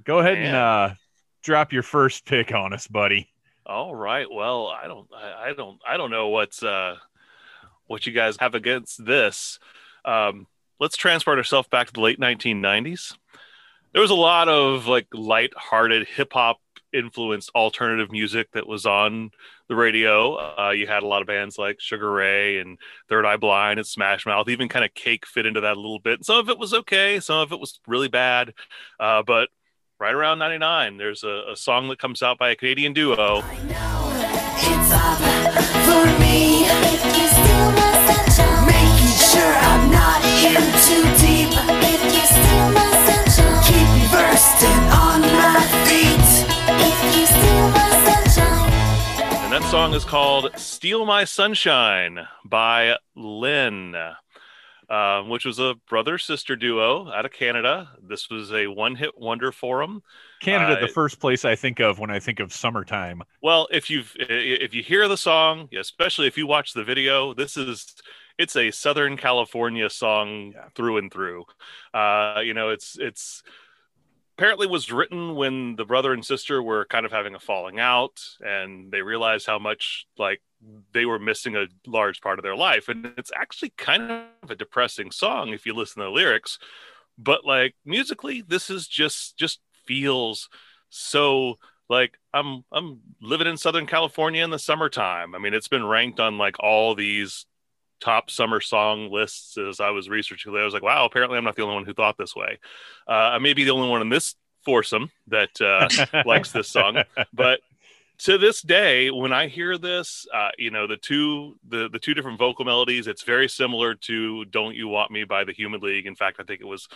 Go ahead and uh, drop your first pick on us, buddy. All right. Well, I don't, I, don't, I don't know what's, uh, what you guys have against this. Um, let's transport ourselves back to the late 1990s. There was a lot of like light-hearted hip hop influenced alternative music that was on the radio. Uh, you had a lot of bands like Sugar Ray and Third Eye Blind and Smash Mouth. Even kind of Cake fit into that a little bit. Some of it was okay. Some of it was really bad. Uh, but right around 99, there's a, a song that comes out by a Canadian duo. It's up for me. If you steal my sunshine, Making sure I'm not in too deep. if you steal my sunshine, Keep me bursting on my feet. if you steal my sunshine. And that song is called Steal My Sunshine by Len, um, which was a brother sister duo out of Canada. This was a one hit wonder for them. Canada, the Uh, first place I think of when I think of summertime. Well, if you've if you hear the song, especially if you watch the video, this is it's a Southern California song Yeah. through and through. Uh, you know, it's it's apparently was written when the brother and sister were kind of having a falling out, and they realized how much like they were missing a large part of their life, and it's actually kind of a depressing song if you listen to the lyrics. But like musically, this is just just feels so like I'm I'm living in Southern California in the summertime. I mean, it's been ranked on like all these top summer song lists as I was researching. I was like, wow, apparently I'm not the only one who thought this way. Uh, I may be the only one in this foursome that uh, likes this song, but to this day, when I hear this, uh, you know, the two the the two different vocal melodies, it's very similar to "Don't You Want Me" by the Human League. In fact, I think it was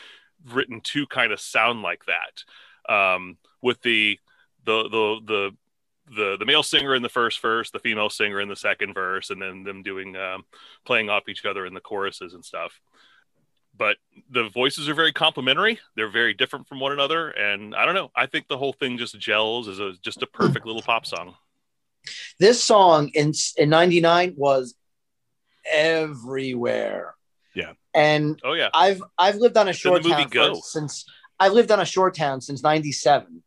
written to kind of sound like that, um, with the the the the the the male singer in the first verse, the female singer in the second verse, and then them doing um, playing off each other in the choruses and stuff. But the voices are very complementary. They're very different from one another, and I don't know. I think the whole thing just gels as a just a perfect little pop song. This song in in '99 was everywhere. Yeah. and Oh yeah, I've I've lived on a the shore town for- since I've lived on a shore town since '97.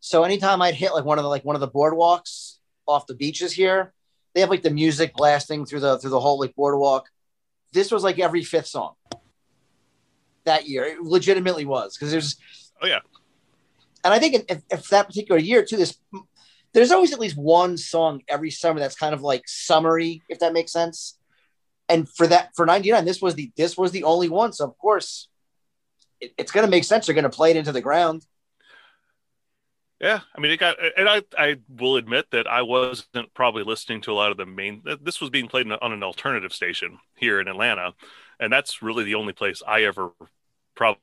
So anytime I'd hit like one of the like one of the boardwalks off the beaches here, they have like the music blasting through the through the whole like boardwalk. This was like every fifth song that year. It legitimately was because there's Oh, yeah. and I think if, if that particular year too, this there's always at least one song every summer that's kind of like summery, if that makes sense. And for that for '99, this was the this was the only one. So of course, it, it's going to make sense. They're going to play it into the ground. yeah. I mean, it got, and I I will admit that I wasn't probably listening to a lot of the main. This was being played on an alternative station here in Atlanta, and that's really the only place I ever probably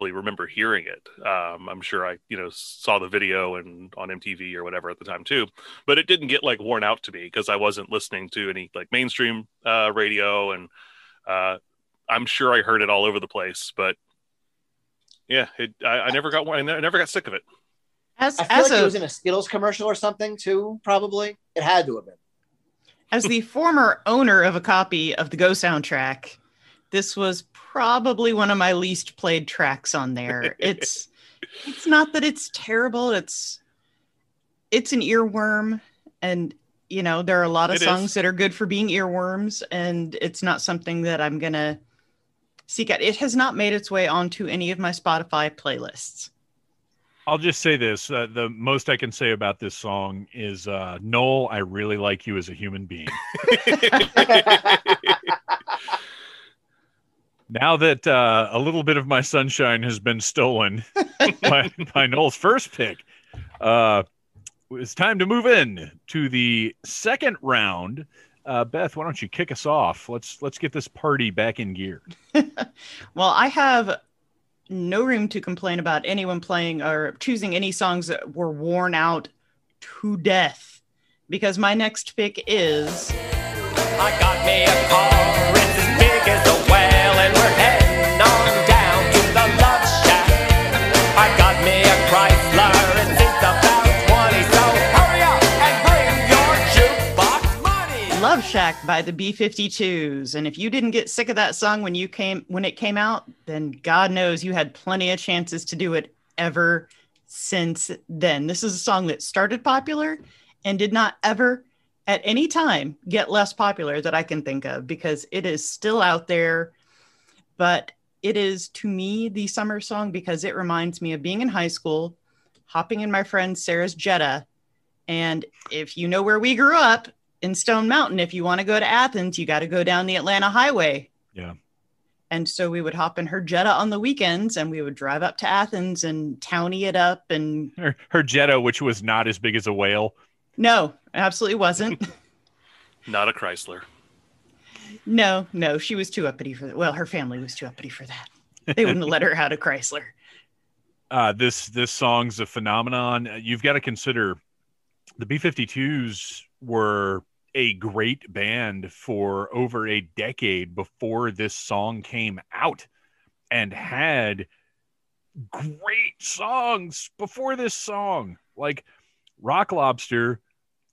remember hearing it. Um, I'm sure I, you know, saw the video and on MTV or whatever at the time too, but it didn't get like worn out to me because I wasn't listening to any like mainstream uh, radio, and uh, I'm sure I heard it all over the place. But yeah, it, I, I never got one. I never got sick of it. As I feel as like it a was in a Skittles commercial or something too. Probably it had to have been. as the former owner of a copy of the Go soundtrack, this was probably one of my least played tracks on there. It's it's not that it's terrible, it's it's an earworm and you know, there are a lot of It is. songs that are good for being earworms and it's not something that I'm going to seek out. It has not made its way onto any of my Spotify playlists. I'll just say this: uh, the most I can say about this song is, uh, Noel, I really like you as a human being. now that uh, a little bit of my sunshine has been stolen by, by Noel's first pick, uh, it's time to move in to the second round. Uh, Beth, why don't you kick us off? Let's let's get this party back in gear. Well, I have no room to complain about anyone playing or choosing any songs that were worn out to death because my next pick is I got me a car, Shack by the B52s. And if you didn't get sick of that song when you came when it came out, then God knows you had plenty of chances to do it ever since then. This is a song that started popular and did not ever at any time get less popular that I can think of because it is still out there. But it is to me the summer song because it reminds me of being in high school, hopping in my friend Sarah's Jetta. And if you know where we grew up in Stone Mountain, if you want to go to Athens, you got to go down the Atlanta Highway. Yeah. And so we would hop in her Jetta on the weekends and we would drive up to Athens and townie it up. And Her, her Jetta, which was not as big as a whale. no, absolutely wasn't. Not a Chrysler. no, no, she was too uppity for that. Well, her family was too uppity for that. They wouldn't let her out of Chrysler. uh, this this song's a phenomenon. Uh, You've got to consider the B52s were a great band for over a decade before this song came out and had great songs before this song. Like Rock Lobster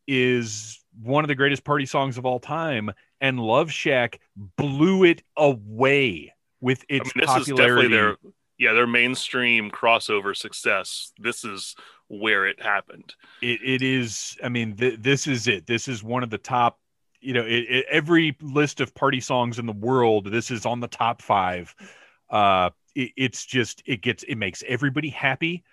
is one of the greatest party songs of all time and Love Shack blew it away with I its mean, this is popularity. definitely their yeah their mainstream crossover success. This is where it happened. it, it is i mean th- this is it. This is one of the top you know it, it, every list of party songs in the world this is on the top five. Uh it, it's just it gets it makes everybody happy.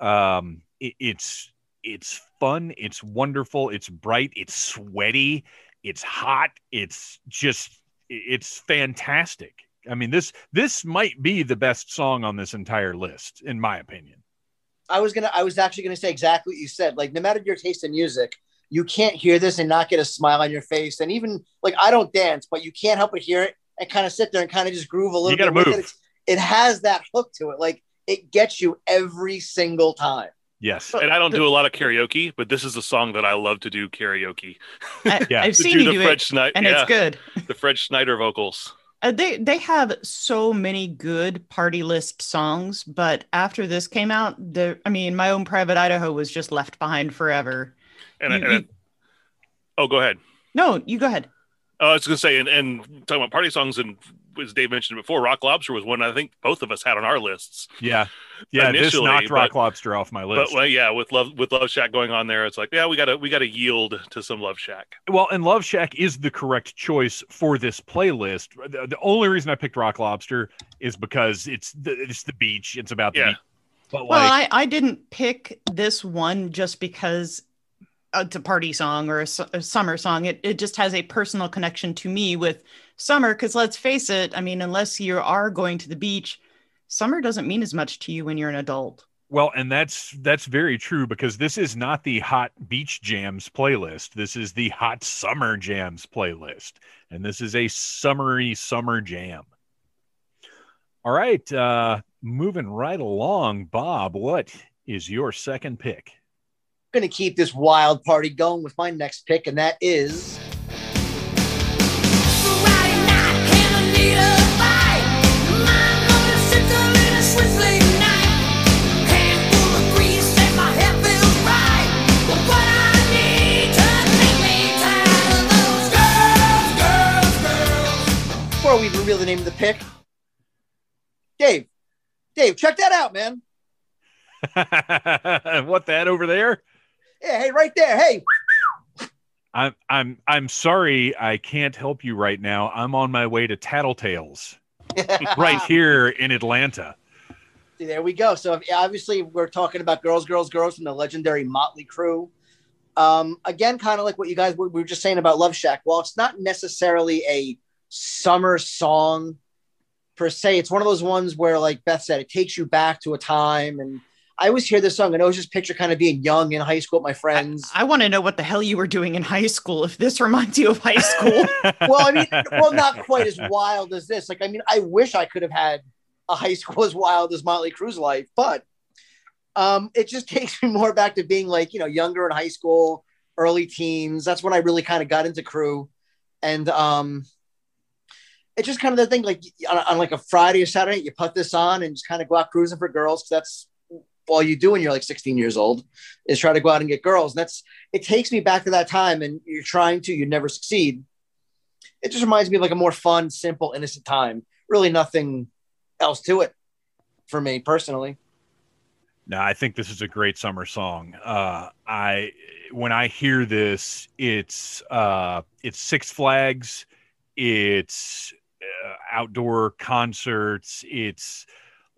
Um it, it's it's fun. It's wonderful. It's bright. It's sweaty. It's hot. It's just it's fantastic. I mean this this might be the best song on this entire list in my opinion I was gonna. I was actually gonna say exactly what you said. Like, no matter your taste in music, you can't hear this and not get a smile on your face. And even like, I don't dance, but you can't help but hear it and kind of sit there and kind of just groove a little You gotta bit. move. It. It has that hook to it. Like, it gets you every single time. yes And I don't do a lot of karaoke, but this is a song that I love to do karaoke. I, Yeah. I've To seen do you the do Fred it, Schneider, and yeah, it's good. the Fred Schneider vocals. Uh, they they have so many good party list songs, but after this came out, the I mean, my own private Idaho was just left behind forever. And, You- I- and I- oh, go ahead. no, you go ahead. Oh, I was going to say, and, and talking about party songs, and as Dave mentioned before, Rock Lobster was one I think both of us had on our lists. Yeah, yeah. This knocked Rock but- Lobster off my But list. well, yeah, with Love with Love Shack going on there, it's like, yeah, we gotta we gotta yield to some Love Shack. well, and Love Shack is the correct choice for this playlist. The, the only reason I picked Rock Lobster is because it's the, it's the beach. It's about the Yeah. beach. But Well, like, I, I didn't pick this one just because uh, it's a party song or a, a summer song. It, it just has a personal connection to me with summer. Because let's face it, I mean, unless you are going to the beach, summer doesn't mean as much to you when you're an adult. well, and that's that's very true because this is not the hot beach jams playlist. This is the hot summer jams playlist, and this is a summery summer jam. All right, uh, moving right along, Bob. What is your second pick? I'm gonna keep this wild party going with my next pick, and that is we reveal the name of the pick, Dave. Dave, check that out, man. what that over there? Yeah, hey, right there. Hey, I'm I'm I'm sorry I can't help you right now. I'm on my way to Tattletales right here in Atlanta. There we go. So if- obviously we're talking about girls, girls, girls from the legendary Motley Crue. Um, again, kind of like what you guys we were just saying about Love Shack. While it's not necessarily a summer song per se, it's one of those ones where, like Beth said, it takes you back to a time. And I always hear this song and I always just picture kind of being young in high school with my friends. I want to know what the hell you were doing in high school if this reminds you of high school. well, I mean, well, not quite as wild as this. Like, I mean, I wish I could have had a high school as wild as Motley Crue's life, but um, it just takes me more back to being like, you know, younger in high school, early teens. That's when I really kind of got into Crue, and um, it's just kind of the thing. Like on, on like a Friday or Saturday, you put this on and just kind of go out cruising for girls that's all you do when you're like 16 years old is try to go out and get girls. And that's it takes me back to that time, and you're trying to, you never succeed it just reminds me of like a more fun, simple, innocent time. Really nothing else to it for me personally. No, I think this is a great summer song. Uh, I when I hear this, it's uh, it's Six Flags, it's uh, outdoor concerts. It's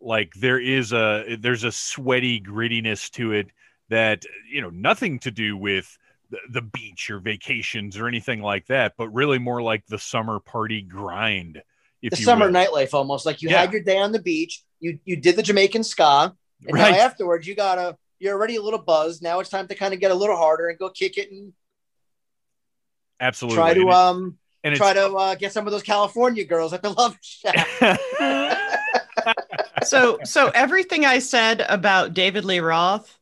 like there is a there's a sweaty grittiness to it that you know nothing to do with the, the beach or vacations or anything like that, but really more like the summer party grind. If The you summer will. nightlife almost like you Yeah. had your day on the beach, you you did the Jamaican ska, and Right. now afterwards you gotta you're already a little buzzed. Now it's time to kind of get a little harder and go kick it and Absolutely. try to And it- um and try to uh, get some of those California girls at the Love Shack. so, so everything I said about David Lee Roth,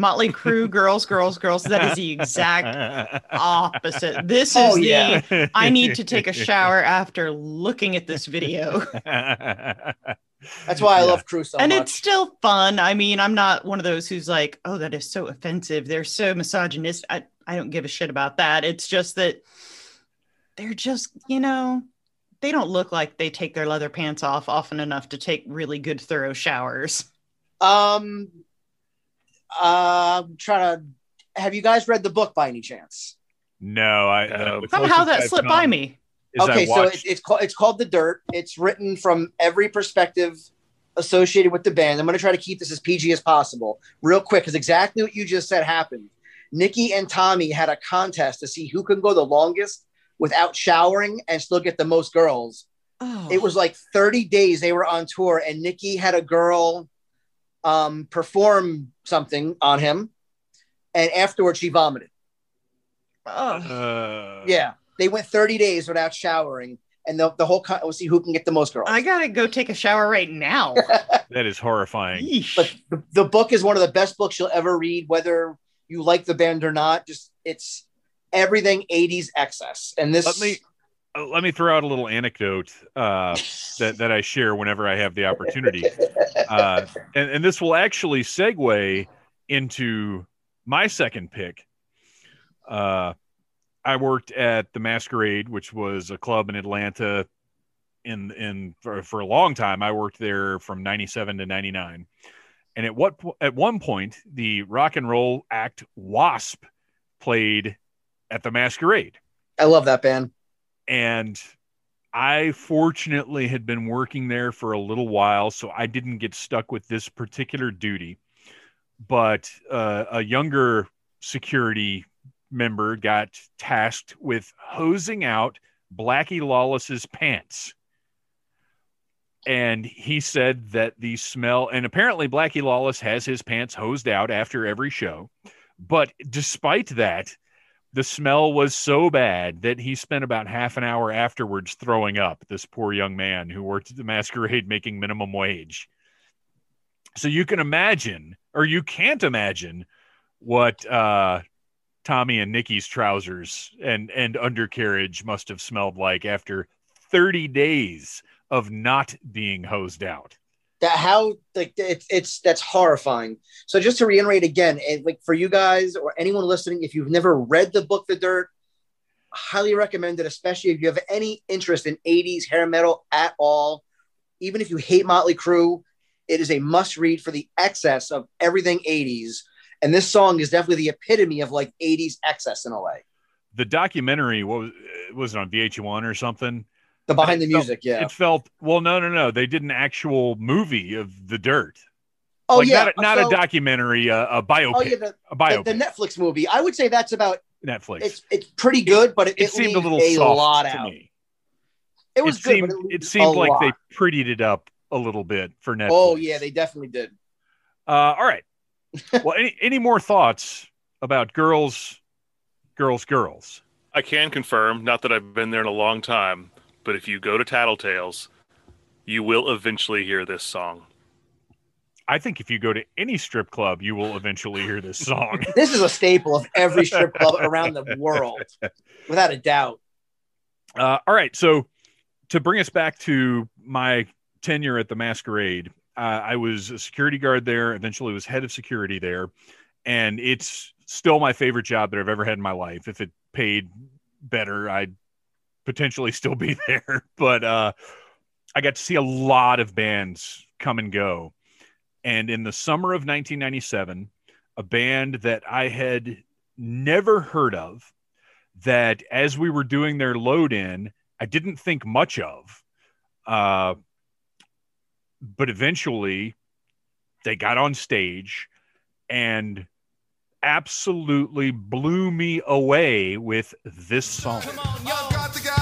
Motley Crue, girls, girls, girls, that is the exact opposite. This is Oh, the yeah. I need to take a shower after looking at this video. That's why I Yeah. love Crue so and much. it's still fun. I mean, I'm not one of those who's like, oh, that is so offensive. They're so misogynist. I, I don't give a shit about that. It's just that they're just, you know, they don't look like they take their leather pants off often enough to take really good, thorough showers. Um, uh, I'm trying to. Have you guys read the book by any chance? no, I No. the Somehow that I've slipped by me. is I okay, so it, it's called it's called The Dirt. It's written from every perspective associated with the band. I'm going to try to keep this as PG as possible, real quick, because exactly what you just said happened. Nikki and Tommy had a contest to see who can go the longest without showering and still get the most girls. Oh. It was like 30 days they were on tour, and Nikki had a girl um, perform something on him, and afterwards she vomited. Oh. uh, Yeah, they went 30 days without showering, and the, the whole con- we'll see who can get the most girls. I gotta go take a shower right now. that is horrifying. Yeesh. but the, the book is one of the best books you'll ever read, whether you like the band or not. Just it's everything 80s excess, and this. Let me let me throw out a little anecdote uh, that that I share whenever I have the opportunity, uh, and and this will actually segue into my second pick. Uh, I worked at the Masquerade, which was a club in Atlanta. In in for, for a long time, I worked there from '97 to '99, and at what at one point the rock and roll act Wasp played at the Masquerade I love that band. And I fortunately had been working there for a little while, so I didn't get stuck with this particular duty. But uh, a younger security member got tasked with hosing out Blackie Lawless's pants. And he said that the smell, and apparently Blackie Lawless has his pants hosed out after every show. But despite that, the smell was so bad that he spent about half an hour afterwards throwing up this poor young man who worked at the masquerade making minimum wage. So you can imagine or you can't imagine what uh tommy and nikki's trousers and and undercarriage must have smelled like after 30 days of not being hosed out That how like it's it's that's horrifying. So just to reiterate again, like for you guys or anyone listening, if you've never read the book The Dirt, highly recommend it, especially if you have any interest in 80s hair metal at all. Even if you hate Motley Crue, it is a must read for the excess of everything 80s. And this song is definitely the epitome of like 80s excess in a way. the documentary what was, was it on vh1 or something The behind the It felt- music, yeah. It felt well. No, no, no. They did an actual movie of the dirt. Oh like yeah, not, a, not so- a documentary, a, a biopic, Oh yeah, the, a biopic. the Netflix movie. I would say that's about. Netflix. It's it's pretty good, but it, it, it seemed a little a soft lot to out. me. It was it good, seemed but it, it seemed a like they lot. prettied it up a little bit for Netflix. Oh yeah, they definitely did. Uh, all right. well, any any more thoughts about girls, girls, girls? I can confirm, not that I've been there in a long time, but if you go to Tattletales, you will eventually hear this song. I think if you go to any strip club, you will eventually hear this song. This is a staple of every strip club around the world, without a doubt. Uh, all right. So to bring us back to my tenure at the Masquerade, uh, I was a security guard there. Eventually, was head of security there, and it's still my favorite job that I've ever had in my life. If it paid better, I'd potentially still be there. But uh, I got to see a lot of bands come and go. And in the summer of 1997, a band that I had never heard of, that as we were doing their load in, I didn't think much of. Uh, but eventually they got on stage and absolutely blew me away with this song.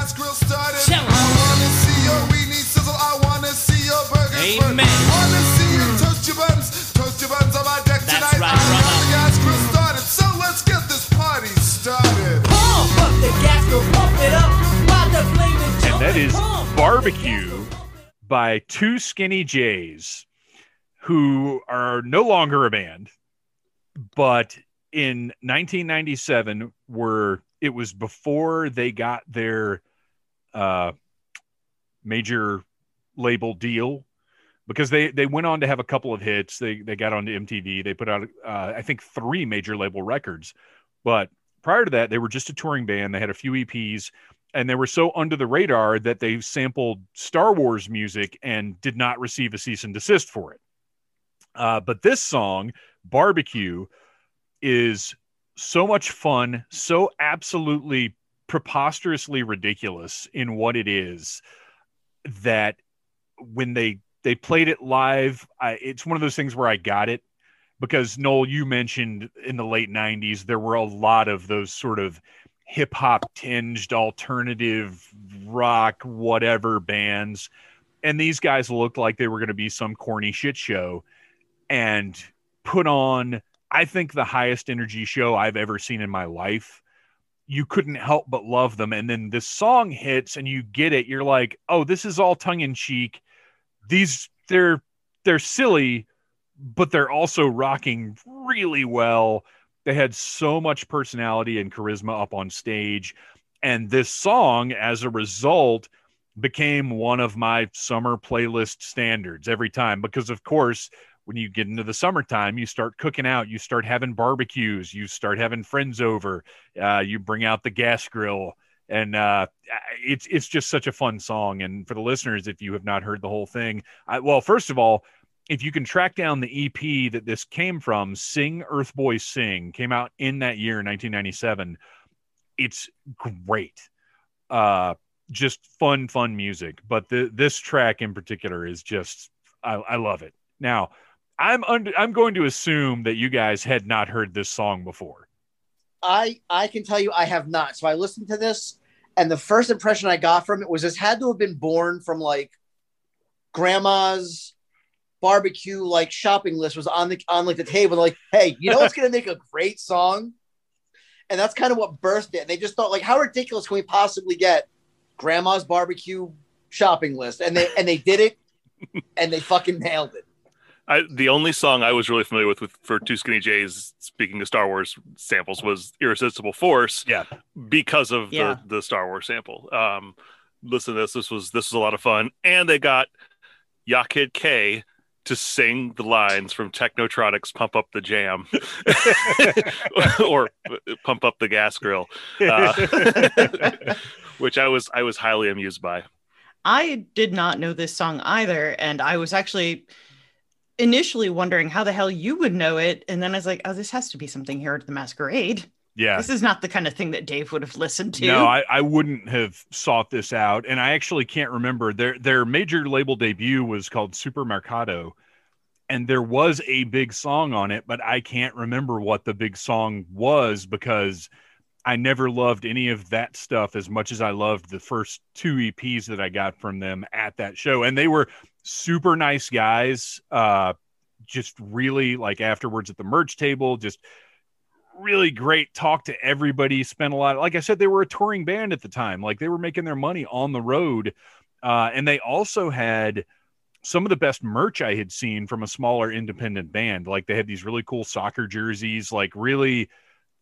I got the gas grill started. Tell 'em. I wanna see your weenie sizzle. I wanna see your burgers burn. Amen. Wanna see you toast your buns. Toast your buns on my deck That's tonight. right, I got brother. the gas grill started. So let's get this party started. Pump up the gas, go pump it up. While the flame is And that jumping, is pump. Barbecue by 2 Skinnee J's, who are no longer a band, but in 1997 were it was before they got their uh, major label deal because they they went on to have a couple of hits. They they got onto MTV. They put out uh, I think three major label records, but prior to that they were just a touring band. They had a few EPs and they were so under the radar that they sampled Star Wars music and did not receive a cease and desist for it. Uh, but this song, Barbecue, is so much fun, so absolutely preposterously ridiculous in what it is that when they they played it live, I, it's one of those things where I got it because Noel, you mentioned in the late '90s there were a lot of those sort of hip hop tinged alternative rock whatever bands. And these guys looked like they were going to be some corny shit show and put on i think the highest energy show i've ever seen in my life you couldn't help but love them and then this song hits and you get it you're like oh this is all tongue in cheek these they're they're silly but they're also rocking really well they had so much personality and charisma up on stage. And this song, as a result, became one of my summer playlist standards every time. Because, of course, when you get into the summertime, you start cooking out, you start having barbecues, you start having friends over, uh, you bring out the gas grill. And uh, it's it's just such a fun song. And for the listeners, if you have not heard the whole thing, I, well, first of all, if you can track down the EP that this came from, Sing Earth Boy Sing, came out in that year, 1997. It's great. Uh, just fun, fun music. But the, this track in particular is just, I, I love it. Now, I'm under, I'm going to assume that you guys had not heard this song before. I I can tell you I have not. So I listened to this, and the first impression I got from it was this had to have been born from like grandma's barbecue like shopping list was on the on like the table. Like, hey, you know what's gonna make a great song? And that's kind of what birthed it. And they just thought, like, how ridiculous can we possibly get grandma's barbecue shopping list? And they and they did it, and they fucking nailed it. I, the only song I was really familiar with, with for 2 Skinnee J's, speaking of Star Wars samples, was "Irresistible Force" Yeah. because of Yeah. the, the Star Wars sample. Um, listen to this. This was this was a lot of fun, and they got Ya Kid K to sing the lines from Technotronic's "Pump Up the Jam" or "Pump Up the Gas Grill," uh, which I was I was highly amused by. I did not know this song either, and I was actually initially wondering how the hell you would know it, and then I was like, "Oh, this has to be something here at the Masquerade." Yeah. This is not the kind of thing that Dave would have listened to. No, I, I wouldn't have sought this out, and I actually can't remember their their major label debut was called Supermercado, and there was a big song on it, but I can't remember what the big song was because I never loved any of that stuff as much as I loved the first two EPs that I got from them at that show, and they were super nice guys. Uh, just really like afterwards at the merch table, just really great talk to everybody spent a lot like i said they were a touring band at the time like they were making their money on the road uh, and they also had some of the best merch i had seen from a smaller independent band like they had these really cool soccer jerseys like really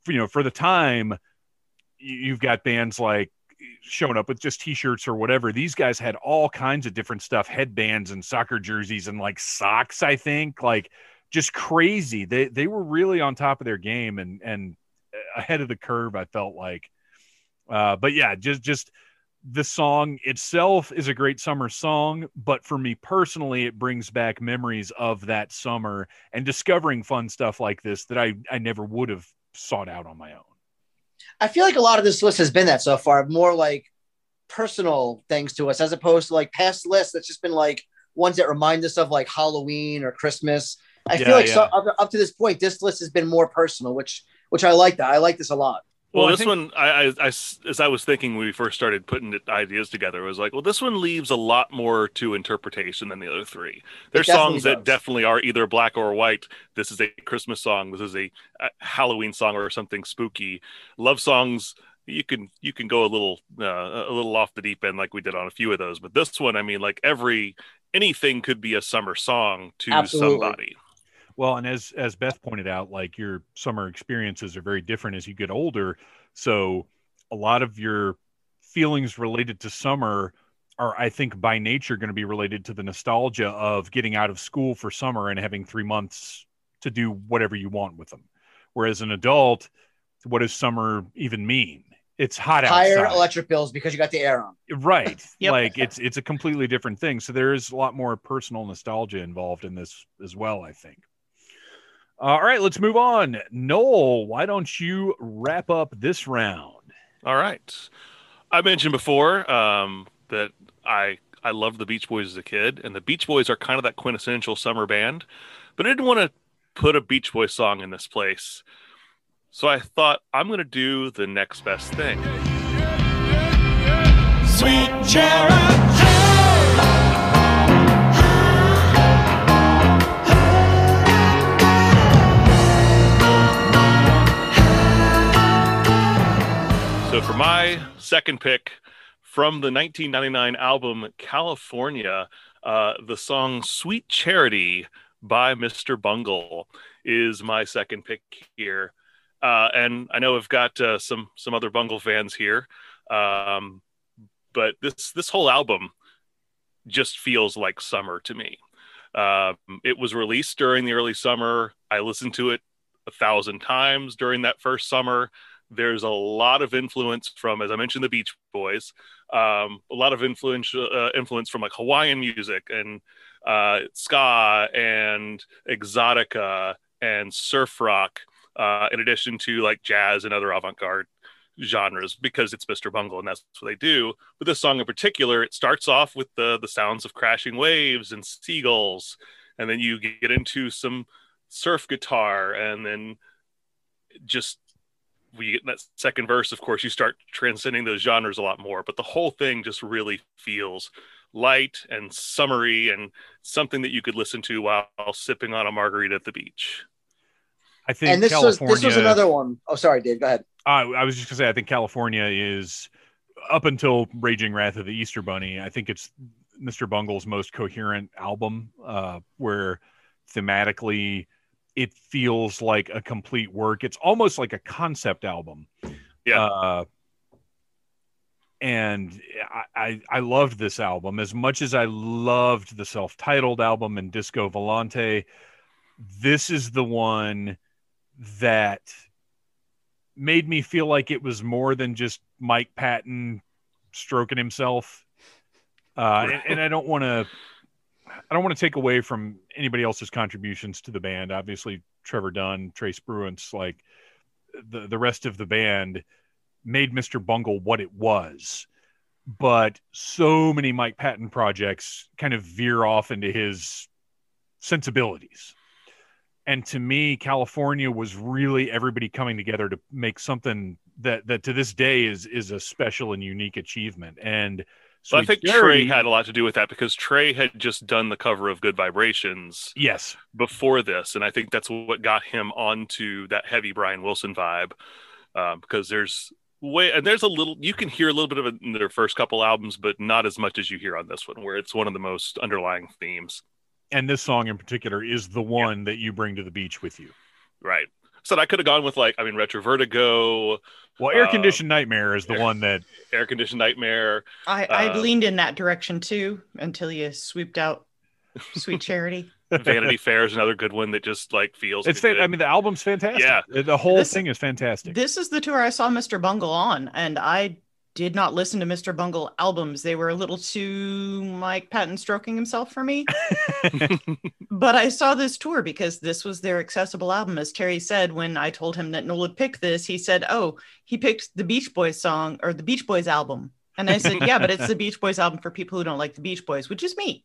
you know for the time you've got bands like showing up with just t-shirts or whatever these guys had all kinds of different stuff headbands and soccer jerseys and like socks i think like just crazy. They they were really on top of their game and and ahead of the curve. I felt like, uh, but yeah, just just the song itself is a great summer song. But for me personally, it brings back memories of that summer and discovering fun stuff like this that I I never would have sought out on my own. I feel like a lot of this list has been that so far, more like personal things to us, as opposed to like past lists that's just been like ones that remind us of like Halloween or Christmas. I Yeah, feel like so, yeah. up, up to this point, this list has been more personal, which which I like that. I like this a lot. Well, Well, I this think- one, I as I was thinking when we first started putting the ideas together, I was like, well, this one leaves a lot more to interpretation than the other three. There's definitely songs that definitely are either black or white. This is a Christmas song. This is a, a Halloween song or something spooky. Love songs. You can you can go a little uh, a little off the deep end like we did on a few of those, but this one, I mean, like every anything could be a summer song to Absolutely. somebody. Well, and as as Beth pointed out, like your summer experiences are very different as you get older. So a lot of your feelings related to summer are, I think, by nature going to be related to the nostalgia of getting out of school for summer and having three months to do whatever you want with them. Whereas an adult, what does summer even mean? It's hot Higher outside. electric bills because you got the air on. right Yep. like it's it's a completely different thing so there is a lot more personal nostalgia involved in this as well i think all right let's move on noel why don't you wrap up this round All right. I mentioned before um, that I I loved the Beach Boys as a kid, and the Beach Boys are kind of that quintessential summer band. But I didn't want to put a Beach Boys song in this place, so I thought I'm going to do the next best thing. Sweet cherry. So for my second pick from the 1999 album California, uh, the song "Sweet Charity" by Mr. Bungle is my second pick here. Uh, and I know I've got uh, some some other Bungle fans here, um, but this this whole album just feels like summer to me. Um, it was released during the early summer. I listened to it a thousand times during that first summer there's a lot of influence from as i mentioned the beach boys um, a lot of influence uh, influence from like hawaiian music and uh, ska and exotica and surf rock uh, in addition to like jazz and other avant-garde genres because it's mr bungle and that's what they do. But this song in particular it starts off with the the sounds of crashing waves and seagulls and then you get into some surf guitar and then just we get in that second verse, of course, you start transcending those genres a lot more. But the whole thing just really feels light and summery and something that you could listen to while sipping on a margarita at the beach. i think And this was this was another one. Oh, sorry, Dave. Go ahead. I, I was just gonna say I think California is up until Raging Wrath of the Easter Bunny. I think it's Mr. Bungle's most coherent album, uh, where thematically it feels like a complete work. It's almost like a concept album. Yeah. Uh, and I, I I loved this album as much as I loved the self-titled album and Disco Volante. This is the one that made me feel like it was more than just Mike Patton stroking himself. Uh, and, and I don't want to, I don't want to take away from anybody else's contributions to the band. Obviously, Trevor Dunn, Trey Spruance, like the the rest of the band made Mr. Bungle what it was. But so many Mike Patton projects kind of veer off into his sensibilities. And to me, California was really everybody coming together to make something that that to this day is is a special and unique achievement. And So I think Charity- Trey had a lot to do with that because Trey had just done the cover of Good Vibrations yes, before this, and I think that's what got him onto that heavy Brian Wilson vibe. Um, because there's way and there's a little you can hear a little bit of it in their first couple albums, but not as much as you hear on this one, where it's one of the most underlying themes. and this song in particular is the one that you bring to the beach with you. Right. So I could have gone with like I mean Retro Vertigo, Well, Air Uh, Conditioned Nightmare is the Air- one that Air Conditioned Nightmare. I, I Uh, leaned in that direction too until you swooped out Sweet Charity. Vanity Fair is another good one that just like feels. it's. good. Fa- I mean, the album's fantastic. Yeah. the whole This- thing is fantastic. This is the tour I saw Mr. Bungle on, and I did not listen to Mr. Bungle albums. They were a little too Mike Patton stroking himself for me. but I saw this tour because this was their accessible album. As Terry said, when I told him that Noel would pick this, he said, Oh, he picked the Beach Boys song or the Beach Boys album. And I said, Yeah, but it's the Beach Boys album for people who don't like the Beach Boys, which is me.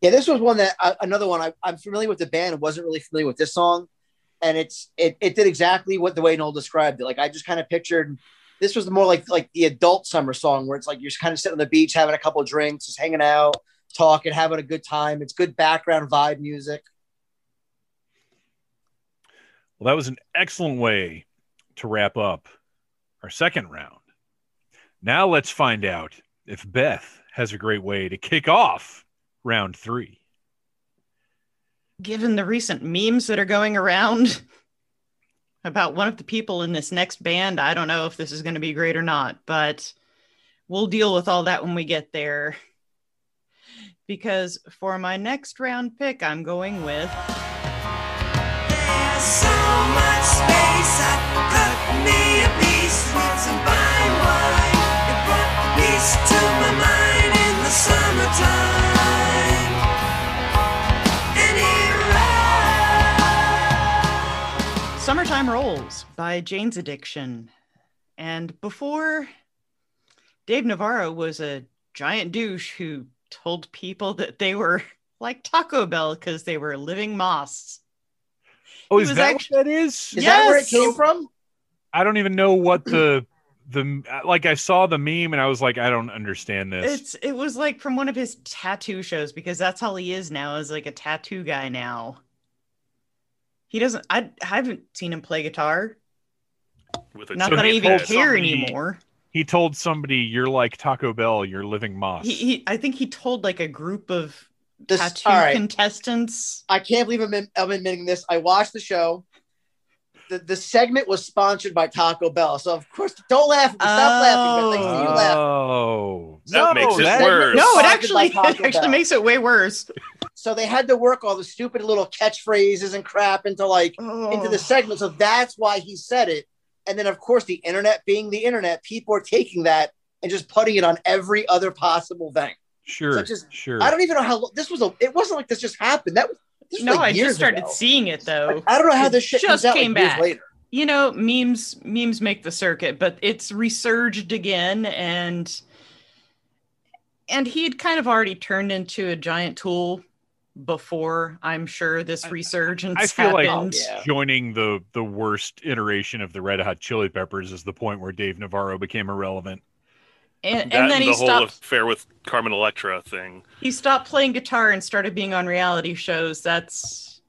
Yeah, this was one that uh, another one. I, I'm familiar with the band. wasn't really familiar with this song, and it's it, it did exactly what the way Noel described it. Like I just kind of pictured this was more like like the adult summer song where it's like you're just kind of sitting on the beach having a couple drinks, just hanging out, talking, having a good time. It's good background vibe music. Well, that was an excellent way to wrap up our second round. Now let's find out if Beth has a great way to kick off round three. Given the recent memes that are going around about one of the people in this next band, I don't know if this is going to be great or not, but we'll deal with all that when we get there. Because for my next round pick, I'm going with peace to my mind in the summertime. Summertime Rolls by Jane's Addiction. And before Dave Navarro was a giant douche who told people that they were like Taco Bell because they were living más. Oh, He is that actu- what that is? Is that where it Yes. came from? I don't even know what the the like. I saw the meme and I was like, I don't understand this. It's it was like from one of his tattoo shows because that's all he is now is like a tattoo guy now. He doesn't I, I haven't seen him play guitar. with a Not that I even told care somebody- anymore. he told somebody, "You're like Taco Bell. You're living más." He, he I think he told like a group of This, tattoo all right. contestants. I can't believe I'm, I'm admitting this. I watched the show. The, the segment was sponsored by Taco Bell. So, of course, don't laugh. Stop laughing. But thanks to you laugh. Oh, That no, makes it that- worse. No, it actually it actually makes it way worse. So they had to work all the stupid little catchphrases and crap into like into the oh. segment. So that's why he said it. And then, of course, the internet being the internet, people are taking that and just putting it on every other possible thing. Sure, Such as- sure. I don't even know how this was. A, it wasn't like this just happened. That was no, like I just started ago. seeing it though. Like, I don't know how It this shit just comes out came like years back. later. you know, memes memes make the circuit, but it's resurged again and and he had kind of already turned into a giant tool before I'm sure this resurgence I feel like happened. Yeah. joining the the worst iteration of the Red Hot Chili Peppers is the point where Dave Navarro became irrelevant. And, that and then and he the whole stopped affair with Carmen Electra thing. he stopped playing guitar and started being on reality shows. That's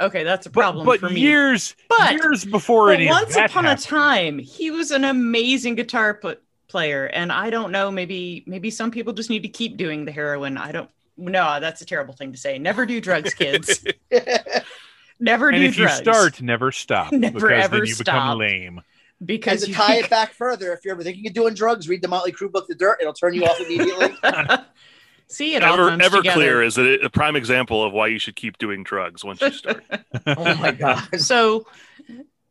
okay, that's a problem but for me. years But- years before But any once of that upon happened, a time, he was an amazing guitar put player, and I don't know. Maybe maybe some people just need to keep doing the heroin. I don't. No, that's a terrible thing to say. Never do drugs, kids. Never and do if drugs. you start, never stop. Never, because ever then you stop. become lame. because And because to you tie it back further, if you're ever thinking of doing drugs, read the Motley Crue book, The Dirt. It'll turn you off immediately. see it all Ever, comes Everclear together. is a, a prime example of why you should keep doing drugs once you start. oh my god! So,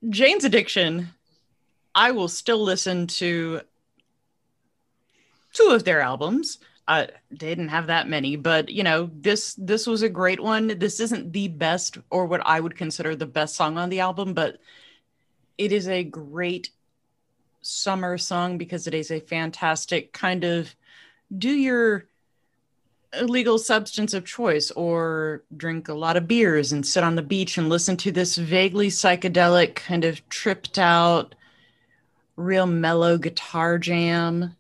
Jane's Addiction, I will still listen to two of their albums. I they didn't have that many, but you know, this this was a great one. This isn't the best or what I would consider the best song on the album, but it is a great summer song because it is a fantastic kind of do your illegal substance of choice or drink a lot of beers and sit on the beach and listen to this vaguely psychedelic kind of tripped out real mellow guitar jam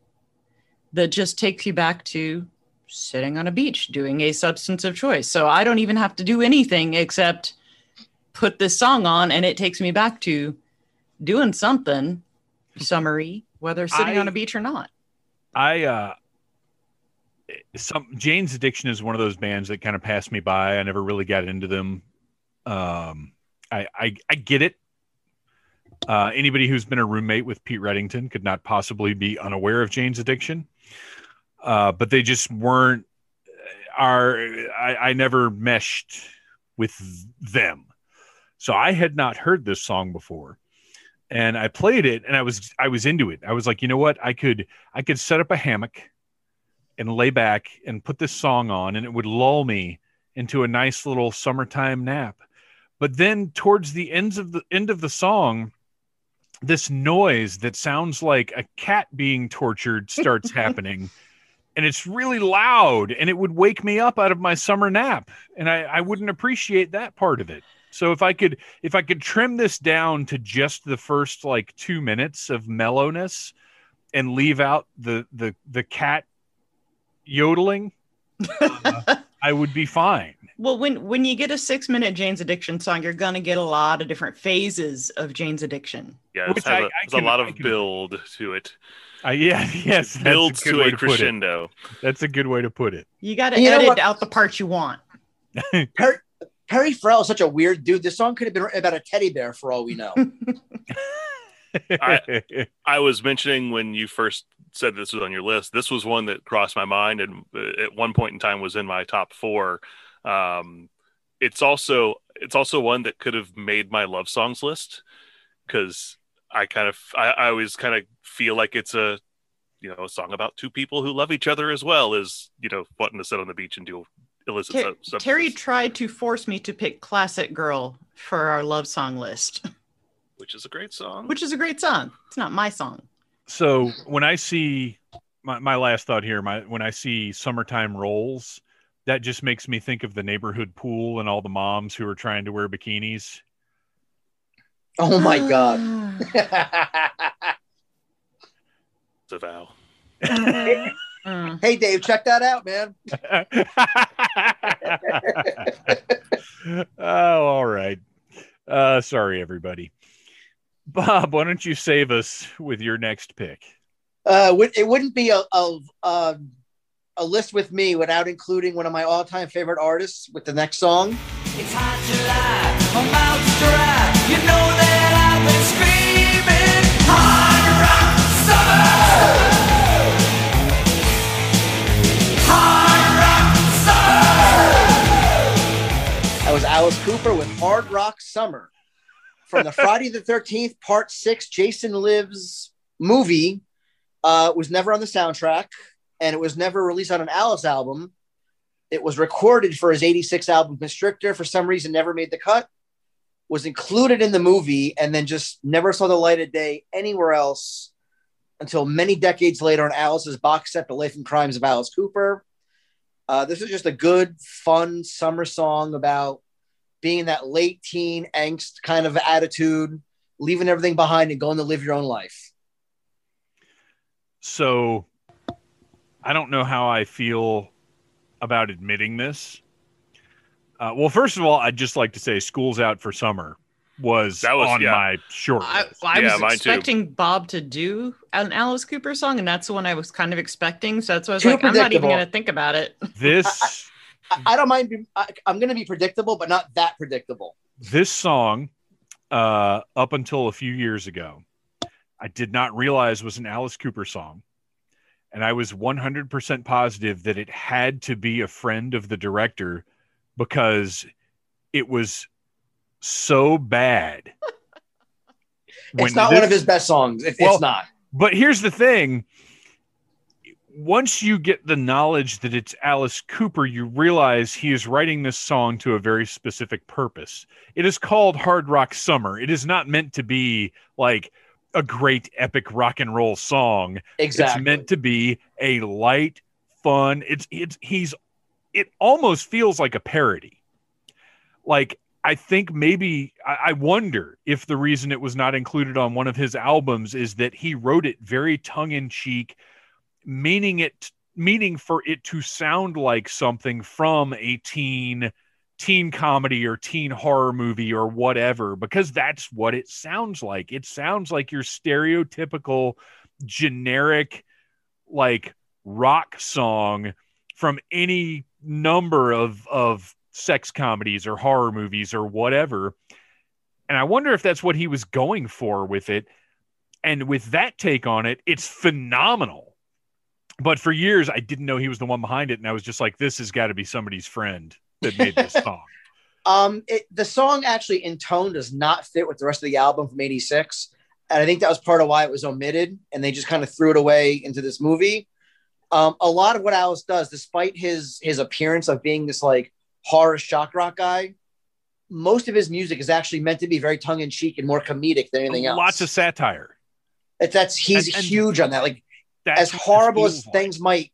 that just takes you back to sitting on a beach doing a substance of choice. So I don't even have to do anything except put this song on and it takes me back to doing something summery, whether sitting I- on a beach or not. I uh some Jane's Addiction is one of those bands that kind of passed me by. I never really got into them. Um I I, I get it. Uh, anybody who's been a roommate with Pete Reddington could not possibly be unaware of Jane's Addiction. Uh, but they just weren't are I, I never meshed with them. So I had not heard this song before. And I played it and I was I was into it. I was like, you know what? I could I could set up a hammock and lay back and put this song on and it would lull me into a nice little summertime nap. But then towards the ends of the end of the song, this noise that sounds like a cat being tortured starts happening. And it's really loud and it would wake me up out of my summer nap. And I, I wouldn't appreciate that part of it. So if I could if I could trim this down to just the first like two minutes of mellowness and leave out the the the cat yodeling, uh, I would be fine. Well, when when you get a six minute Jane's Addiction song, you're gonna get a lot of different phases of Jane's Addiction. Yeah, Which it's has I- a, I can- a lot of can- build to it. Uh, yeah, yes, that's Builds a good to way a to it. crescendo. That's a good way to put it. You got to You edit out the parts you want. Perry, Perry Farrell is such a weird dude. This song could have been written about a teddy bear for all we know. I was mentioning when you first said this was on your list. This was one that crossed my mind, and uh, at one point in time was in my top four. Um, it's also it's also one that could have made my love songs list because I kind of I, I always kind of feel like it's a you know a song about two people who love each other as well as you know wanting to sit on the beach and do illicit Ter- sub- substances. Terry tried to force me to pick Classic Girl for our love song list, which is a great song. which is a great song. It's not my song. so when I see my, my last thought here, my when I see summertime rolls, that just makes me think of the neighborhood pool and all the moms who are trying to wear bikinis. Oh my god. It's a vow. Mm. hey Dave, check that out, man. oh, all right. Uh, sorry, everybody. Bob, why don't you save us with your next pick? Uh, it wouldn't be a, a a a list with me without including one of my all-time favorite artists with the next song. It's hot July, I'm out to dry. You know that I've been screaming hard rock summer. Hard rock summer. That was Alice Cooper with Hard Rock Summer from the Friday the 13th Part 6 Jason Lives movie. Uh, was never on the soundtrack and it was never released on an Alice album. It was recorded for his 86 album Constrictor. For some reason, never made the cut. Was included in the movie and then just never saw the light of day anywhere else until many decades later on Alice's box set, The Life and Crimes of Alice Cooper. Uh, this is just a good, fun summer song about being that late teen angst kind of attitude, leaving everything behind and going to live your own life. So I don't know how I feel about admitting this. Uh, well, first of all, I'd just like to say "School's Out for Summer" was, That was- on yeah. my short I, list. I Yeah, was mine too. expecting Bob to do an Alice Cooper song, and that's the one I was kind of expecting. So that's why I was Too like, I'm not even predictable. going to think about it. This I, I don't mind. Being, I, I'm going to be predictable, but not that predictable. this song, uh, up until a few years ago, I did not realize was an Alice Cooper song, and I was 100% positive that it had to be a friend of the director because it was so bad. It's not one of his best songs. It, Well- it's not. But here's the thing. once you get the knowledge that it's Alice Cooper, you realize he is writing this song to a very specific purpose. It is called Hard Rock Summer. It is not meant to be like a great epic rock and roll song. Exactly. It's meant to be a light, fun. It's it's he's it almost feels like a parody. Like I think maybe I, I wonder if the reason it was not included on one of his albums is that he wrote it very tongue in cheek, meaning it meaning for it to sound like something from a teen teen comedy or teen horror movie or whatever because that's what it sounds like. It sounds like your stereotypical generic like rock song from any number of of sex comedies or horror movies or whatever. And i wonder if that's what he was going for with it. And with that take on it it's phenomenal. But for years i didn't know he was the one behind it. And i was just like this has got to be somebody's friend that made this song Um, it, the song actually in tone does not fit with the rest of the album from '86, and I think that was part of why it was omitted, and they just kind of threw it away into this movie. Um, a lot of what Alice does, despite his his appearance of being this like horror shock rock guy, most of his music is actually meant to be very tongue in cheek and more comedic than anything else. lots of satire It's, that's he's And- and- huge on that. Like as horrible as things might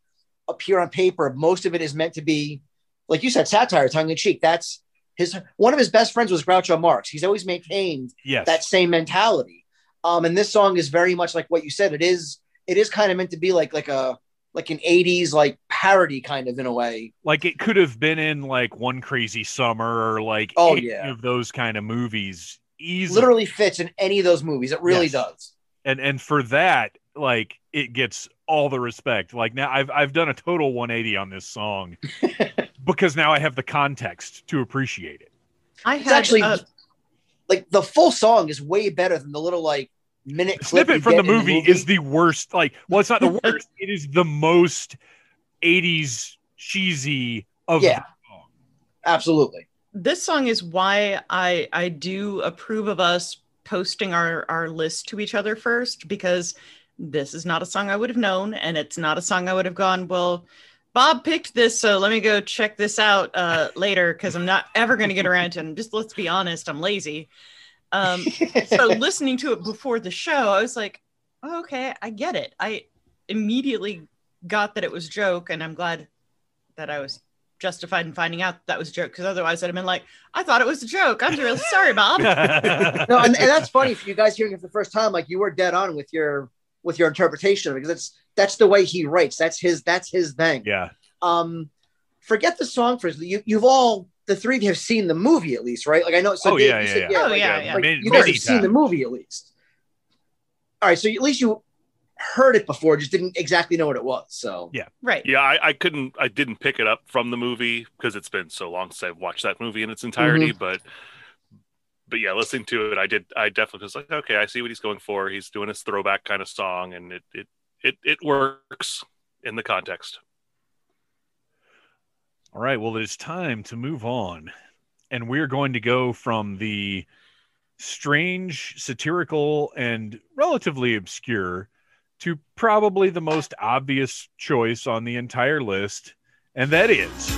appear on paper, most of it is meant to be, like you said, satire, tongue in cheek. That's his one of his best friends was Groucho Marx. He's always maintained yes that same mentality. Um, and this song is very much like what you said. It is it is kind of meant to be like like a like an 80s like parody kind of in a way. like it could have been in like one crazy summer or like Oh, any yeah. of those kind of movies easily Literally fits in any of those movies. It really Yes. does. and and for that like it gets all the respect like now i've i've done a total 180 on this song because now i have the context to appreciate it I It's had actually uh, like the full song is way better than the little like minute clip snippet from the get in movie, is the worst like well it's not the worst it is the most 80s cheesy of Yeah. the song. absolutely. this song is why I I do approve of us posting our our list to each other first because this is not a song I would have known and it's not a song I would have gone well Bob picked this so let me go check this out uh later because I'm not ever going to get around to it and just let's be honest I'm lazy um so listening to it before the show I was like oh, okay I get it I immediately got that it was joke and I'm glad that I was justified in finding out that was a joke because otherwise I'd have been like, I thought it was a joke. I'm really sorry, Bob. no, and, and that's funny for you guys hearing it for the first time. Like you were dead on with your with your interpretation of it because that's that's the way he writes. That's his that's his thing. yeah Um, forget the song for you. You've all the three of you have seen the movie at least, right? Like I know. So Oh, Dave, yeah, you yeah, said, yeah. Oh, like, yeah, yeah. yeah. like, Many- you guys have seen the movie at least. All right, so at least you heard it before, just didn't exactly know what it was. So Yeah. right. Yeah, I, I couldn't, I didn't pick it up from the movie because it's been so long since I've watched that movie in its entirety. But, but yeah, listening to it, I did, I definitely was like, okay, I see what he's going for. He's doing his throwback kind of song, and it, it, it, it works in the context. All right. Well, it is time to move on. And we're going to go from the strange, satirical, and relatively obscure to probably the most obvious choice on the entire list. And that is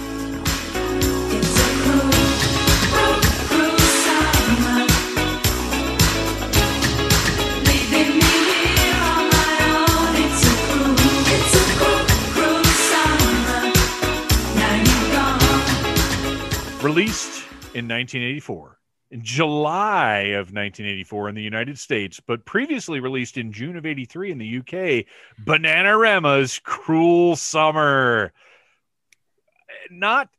released in 1984. In July of 1984 in the United States, but previously released in June of 83 in the UK, Bananarama's Cruel Summer. Not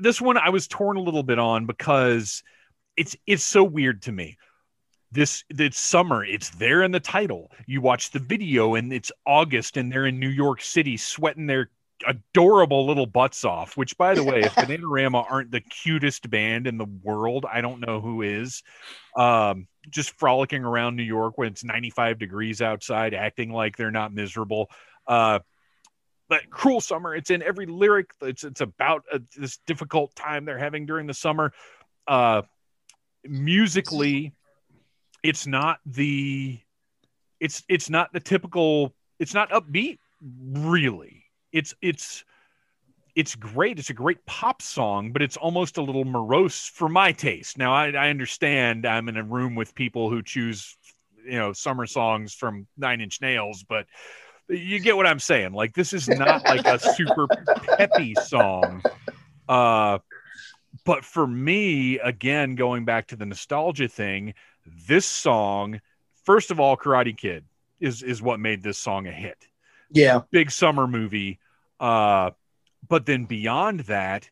this one I was torn a little bit on because it's it's so weird to me. This it's summer, it's there in the title. You watch the video and it's August and they're in New York City sweating their adorable little butts off. Which, by the way, if Bananarama aren't the cutest band in the world, I don't know who is. Um, just frolicking around New York when it's 95 degrees outside, acting like they're not miserable. Uh, but cruel summer, it's in every lyric. It's it's about uh this difficult time they're having during the summer. Uh, musically, it's not the it's it's not the typical. It's not upbeat really. It's it's it's great. It's a great pop song, but it's almost a little morose for my taste. Now I, I understand I'm in a room with people who choose you know summer songs from Nine Inch Nails, but you get what I'm saying. Like this is not like a super peppy song. Uh but for me, again, going back to the nostalgia thing, this song, first of all, Karate Kid is is what made this song a hit. Yeah. Big summer movie. Uh but then beyond that,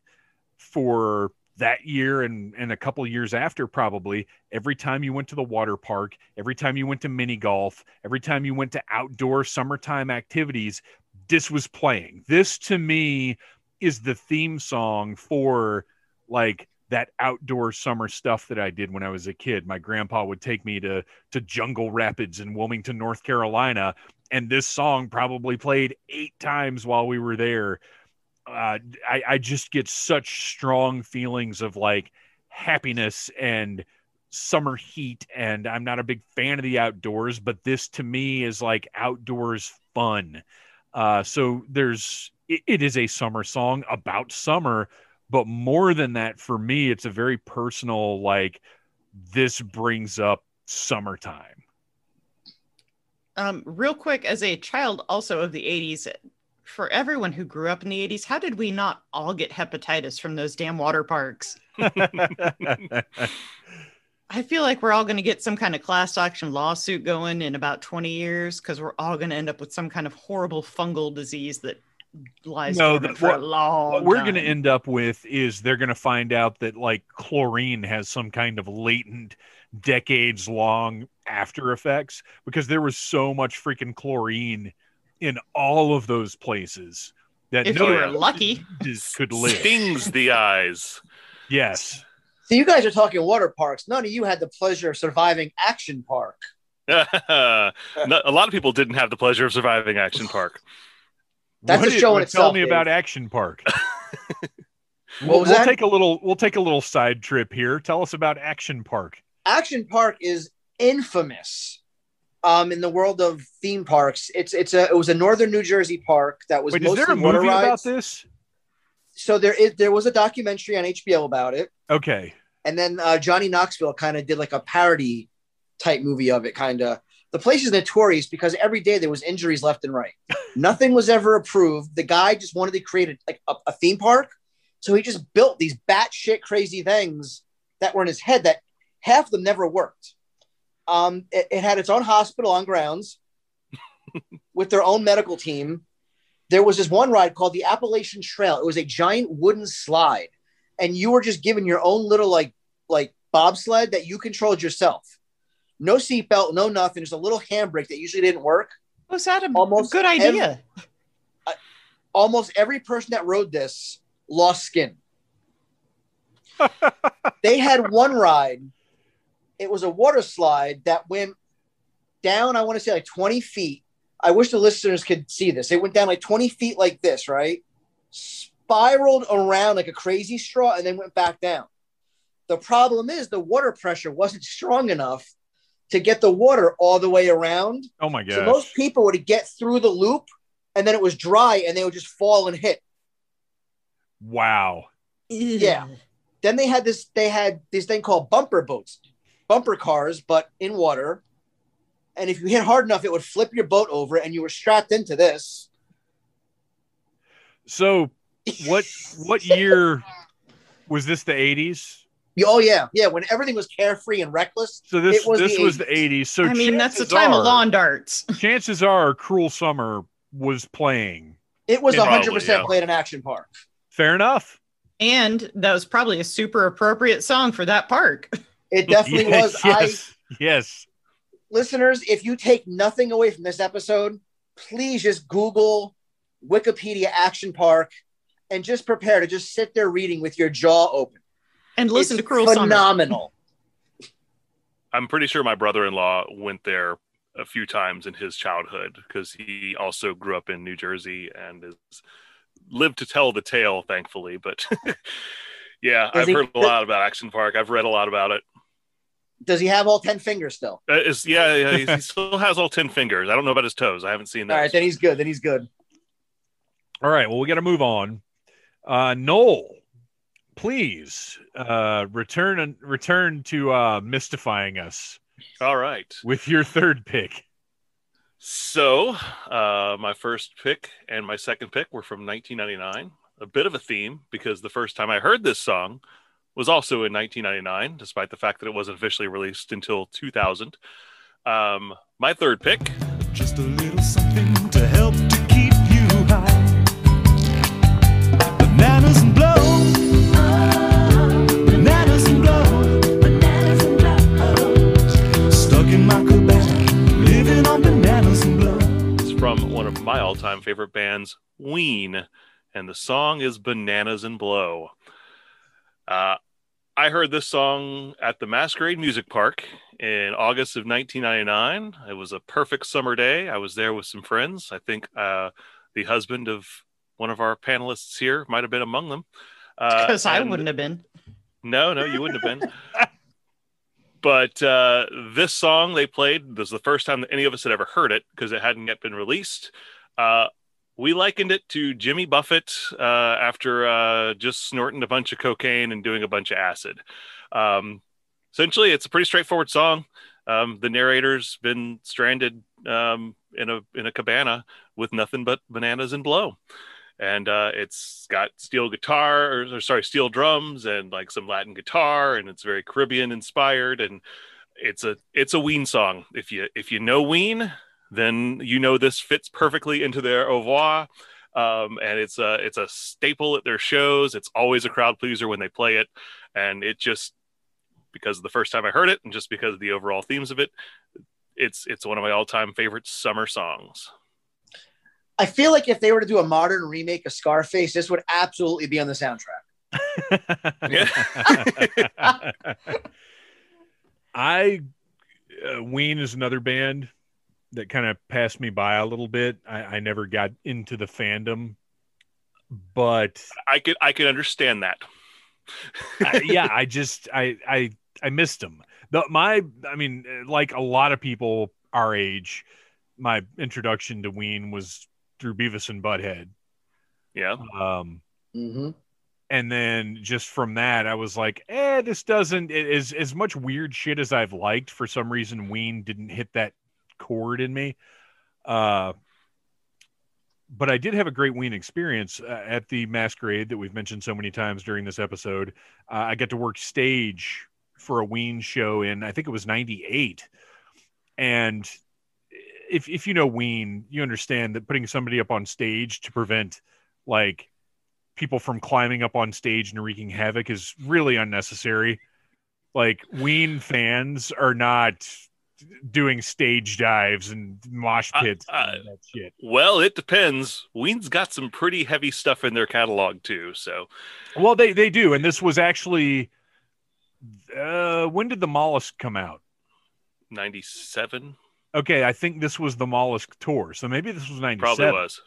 for that year and, and a couple years after, probably every time you went to the water park, every time you went to mini golf, every time you went to outdoor summertime activities, this was playing. This to me is the theme song for like that outdoor summer stuff that I did when I was a kid. My grandpa would take me to to Jungle Rapids in Wilmington, North Carolina, and this song probably played eight times while we were there uh, I, I just get such strong feelings of like happiness and summer heat. And I'm not a big fan of the outdoors, but this to me is like outdoors fun. Uh, so there's, it, it is a summer song about summer, but more than that, for me, it's a very personal, like, this brings up summertime. Um, real quick, as a child also of the 80s, for everyone who grew up in the 80s, how did we not all get hepatitis from those damn water parks? I feel like we're all going to get some kind of class action lawsuit going in about 20 years because we're all going to end up with some kind of horrible fungal disease that lies No, the- for what- a long what we're going to end up with is they're going to find out that like chlorine has some kind of latent decades long after effects because there was so much freaking chlorine in all of those places that if no you were lucky. could live. Stings the eyes. Yes. So you guys are talking water parks. None of you had the pleasure of surviving Action Park. A lot of people didn't have the pleasure of surviving Action Park. That's What a did- show in Tell me Dave. about Action Park. What we'll, was we'll that? take a little. We'll take a little side trip here. Tell us about Action Park. Action Park is infamous um, in the world of theme parks. It's it's a it was a northern New Jersey park that was Wait, is there a movie about this? So there is there was a documentary on HBO about it, Okay. and then uh, Johnny Knoxville kind of did like a parody type movie of it. Kind of the place is notorious because every day there was injuries left and right. Nothing was ever approved. The guy just wanted to create a, like a, a theme park, so he just built these batshit crazy things that were in his head that half of them never worked. Um, it, it had its own hospital on grounds with their own medical team. There was this one ride called the Appalachian Trail. It was a giant wooden slide, and you were just given your own little like like bobsled that you controlled yourself. No seatbelt, no nothing. Just a little handbrake that usually didn't work. Was that a Almost good idea? Almost every person that rode this lost skin. they had one ride. It was a water slide that went down, I want to say like 20 feet. I wish the listeners could see this. It went down like 20 feet like this, right? Spiraled around like a crazy straw and then went back down. The problem is the water pressure wasn't strong enough to get the water all the way around. Oh my god! So most people would get through the loop and then it was dry and they would just fall and hit. wow. Yeah. Then they had this they had this thing called bumper boats, bumper cars, but in water. And if you hit hard enough, it would flip your boat over and you were strapped into this. So what what year was this the 80s? Oh yeah, yeah. When everything was carefree and reckless. So this It was this the was the 80s. 80s. So I mean, that's the time are, of lawn darts. Chances are Cruel Summer was playing. It was Probably, hundred percent yeah. played in Action Park. Fair enough. And that was probably a super appropriate song for that park. It definitely yes, was. I Yes. yes. listeners, if you take nothing away from this episode, please just Google Wikipedia Action Park and just prepare to just sit there reading with your jaw open. And listen It's to Cruel Summer. phenomenal. I'm pretty sure my brother-in-law went there a few times in his childhood because he also grew up in New Jersey and is lived to tell the tale, thankfully. But yeah, Does I've he- heard a lot about Action Park. I've read a lot about it. Does he have all 10 fingers still? Uh, It's, yeah, yeah he, he still has all ten fingers. I don't know about his toes. I haven't seen that. All right, then he's good. Then he's good. All right. Well, we got to move on. Uh, Noel, please uh, return and return to uh, mystifying us All right. with your third pick. So, uh, my first pick and my second pick were from 1999. A bit of a theme because the first time I heard this song was also in 1999, despite the fact that it wasn't officially released until 2000. Um, my third pick, Just a little something to help to keep you high. Bananas and blow. Bananas and blow. Stuck in my cabana, living on bananas and blow. is from one of my all-time favorite bands, Ween, and the song is "Bananas and Blow." Uh, I heard this song at the Masquerade Music Park in August of 1999. It was a perfect summer day. I was there with some friends. I think uh, the husband of one of our panelists here might have been among them. Uh, Because I wouldn't have been. no, no, you wouldn't have been. but uh, this song they played this was the first time that any of us had ever heard it because it hadn't yet been released. We likened it to Jimmy Buffett uh, after uh, just snorting a bunch of cocaine and doing a bunch of acid. Um, essentially, it's a pretty straightforward song. Um, the narrator's been stranded um, in a in a cabana with nothing but bananas and blow and uh, it's got steel guitar or, or sorry steel drums and like some latin guitar and it's very caribbean inspired and it's a it's a ween song if you if you know ween then you know this fits perfectly into their au revoir. Um, and it's a it's a staple at their shows. It's always a crowd pleaser when they play it. And it just because of the first time i heard it and just because of the overall themes of it it's it's one of my all-time favorite summer songs. I feel like if they were to do a modern remake of Scarface, this would absolutely be on the soundtrack. I uh, Ween is another band that kind of passed me by a little bit. I, I never got into the fandom, but i could i could understand that I, yeah, I just I I I missed them. The my I mean, like a lot of people our age, my introduction to Ween was through Beavis and Butthead. yeah Um, Mm-hmm. and then just from that, I was like, eh, this doesn't it is as much weird shit as I've liked. For some reason, Ween didn't hit that chord in me. Uh, but I did have a great Ween experience uh, at the masquerade that we've mentioned so many times during this episode. Uh, I got to work stage for a Ween show in I think it was '98, and if if you know Ween, you understand that putting somebody up on stage to prevent like people from climbing up on stage and wreaking havoc is really unnecessary. Like Ween fans are not doing stage dives and mosh Uh, pits uh, and that shit. Well, it depends. Ween's got some pretty heavy stuff in their catalog too. So Well, they they do, and this was actually uh, when did the mollusk come out? ninety-seven Okay, I think this was the mollusk tour, so maybe this was ninety seven. probably was.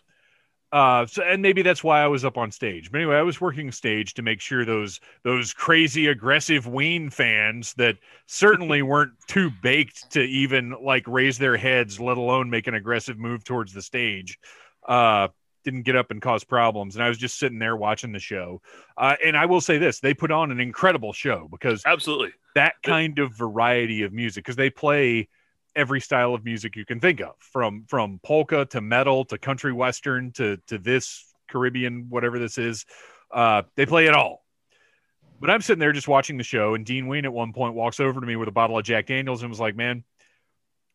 Uh, so and maybe that's why I was up on stage. But anyway, I was working stage to make sure those those crazy aggressive Ween fans that certainly weren't too baked to even like raise their heads, let alone make an aggressive move towards the stage, uh, didn't get up and cause problems. And I was just sitting there watching the show. Uh, and I will say this: they put on an incredible show because Absolutely. that kind of variety of music because they play every style of music you can think of from from polka to metal to country western to to this caribbean whatever this is uh they play it all. But i'm sitting there just watching the show and dean ween at one point walks over to me with a bottle of jack daniels and was like man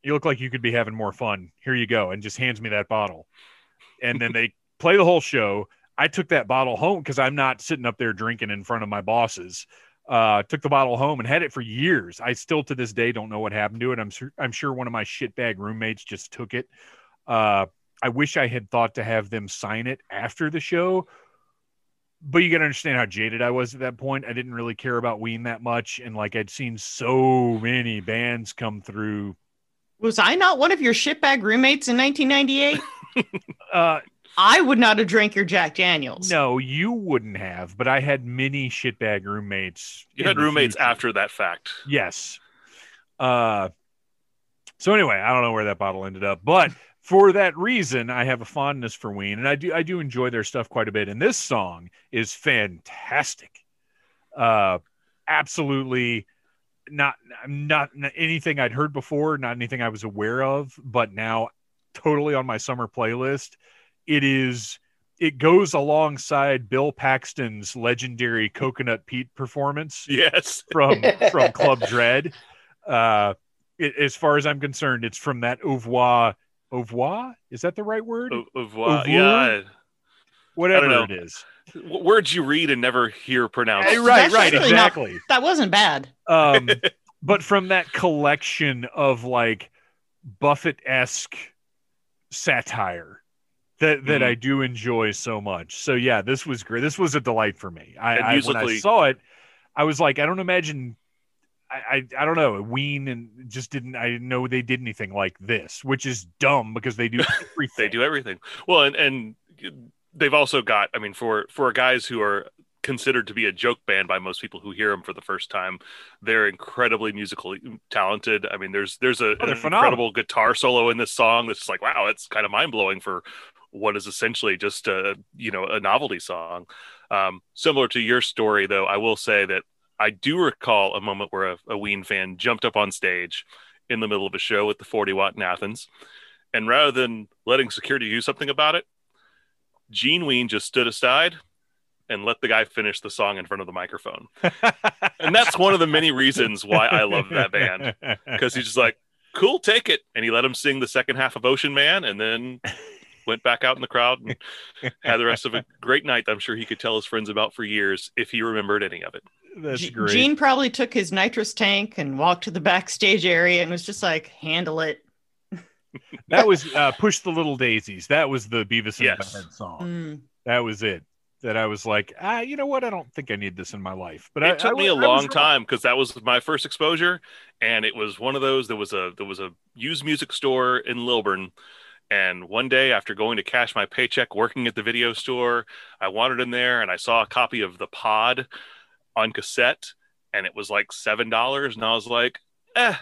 you look like you could be having more fun. Here you go and just hands me that bottle. And then they play the whole show. I took that bottle home because i'm not sitting up there drinking in front of my bosses uh, took the bottle home and had it for years. I still to this day don't know what happened to it. I'm sure I'm sure one of my shitbag roommates just took it. Uh, I wish I had thought to have them sign it after the show. But you gotta understand how jaded I was at that point. I didn't really care about Ween that much, and like I'd seen so many bands come through. Was I not one of your shitbag roommates in 1998? Uh, I would not have drank your Jack Daniels. no, you wouldn't have, but I had many shitbag roommates. You had roommates future. after that fact. Yes. Uh, so anyway, I don't know where that bottle ended up, but for that reason, I have a fondness for Ween, and I do I do enjoy their stuff quite a bit. And this song is fantastic. Uh, absolutely not not not anything I'd heard before, not anything I was aware of, but now totally on my summer playlist. It is it goes alongside Bill Paxton's legendary Coconut Pete performance Yes. from from Club Dread. Uh, it, as far as I'm concerned, it's from that au revoir. Au revoir? Is that the right word? Of, of, uh, Of yeah. Whatever know. it is. w- Words you read and never hear pronounced. Hey, right, That's right, actually not- exactly. That wasn't bad. Um, but from that collection of like Buffett esque satire that that Mhm. I do enjoy so much. So yeah, this was great. This was a delight for me. I, I when I saw it, I was like, I don't imagine. I, I, I don't know. Ween and just didn't. I didn't know they did anything like this, which is dumb because they do everything. they do everything well and and they've also got i mean for for guys who are considered to be a joke band by most people who hear them for the first time they're incredibly musically talented i mean there's there's a, Oh, an phenomenal. incredible guitar solo in this song that's just like wow it's kind of mind-blowing for what is essentially just a you know a novelty song um, similar to your story though i will say that i do recall a moment where a, a ween fan jumped up on stage in the middle of a show at the 40 watt in athens and rather than letting security do something about it, Gene Ween just stood aside and let the guy finish the song in front of the microphone. and that's one of the many reasons why I love that band because he's just like, cool, take it. And he let him sing the second half of Ocean Man and then went back out in the crowd and had the rest of a great night that I'm sure he could tell his friends about for years if he remembered any of it. That's G- great. Gene probably took his nitrous tank and walked to the backstage area and was just like, handle it. that was uh, "Push the Little Daisies." That was the Beavis and Yes. Butthead song. Mm. That was it. That I was like, ah, you know what? I don't think I need this in my life. But it I, took I me a wa- I was long time because that was my first exposure and it was one of those there was a there was a used music store in lilburn and one day after going to cash my paycheck working at the video store i wandered in there and i saw a copy of the pod on cassette and it was like seven dollars and i was like eh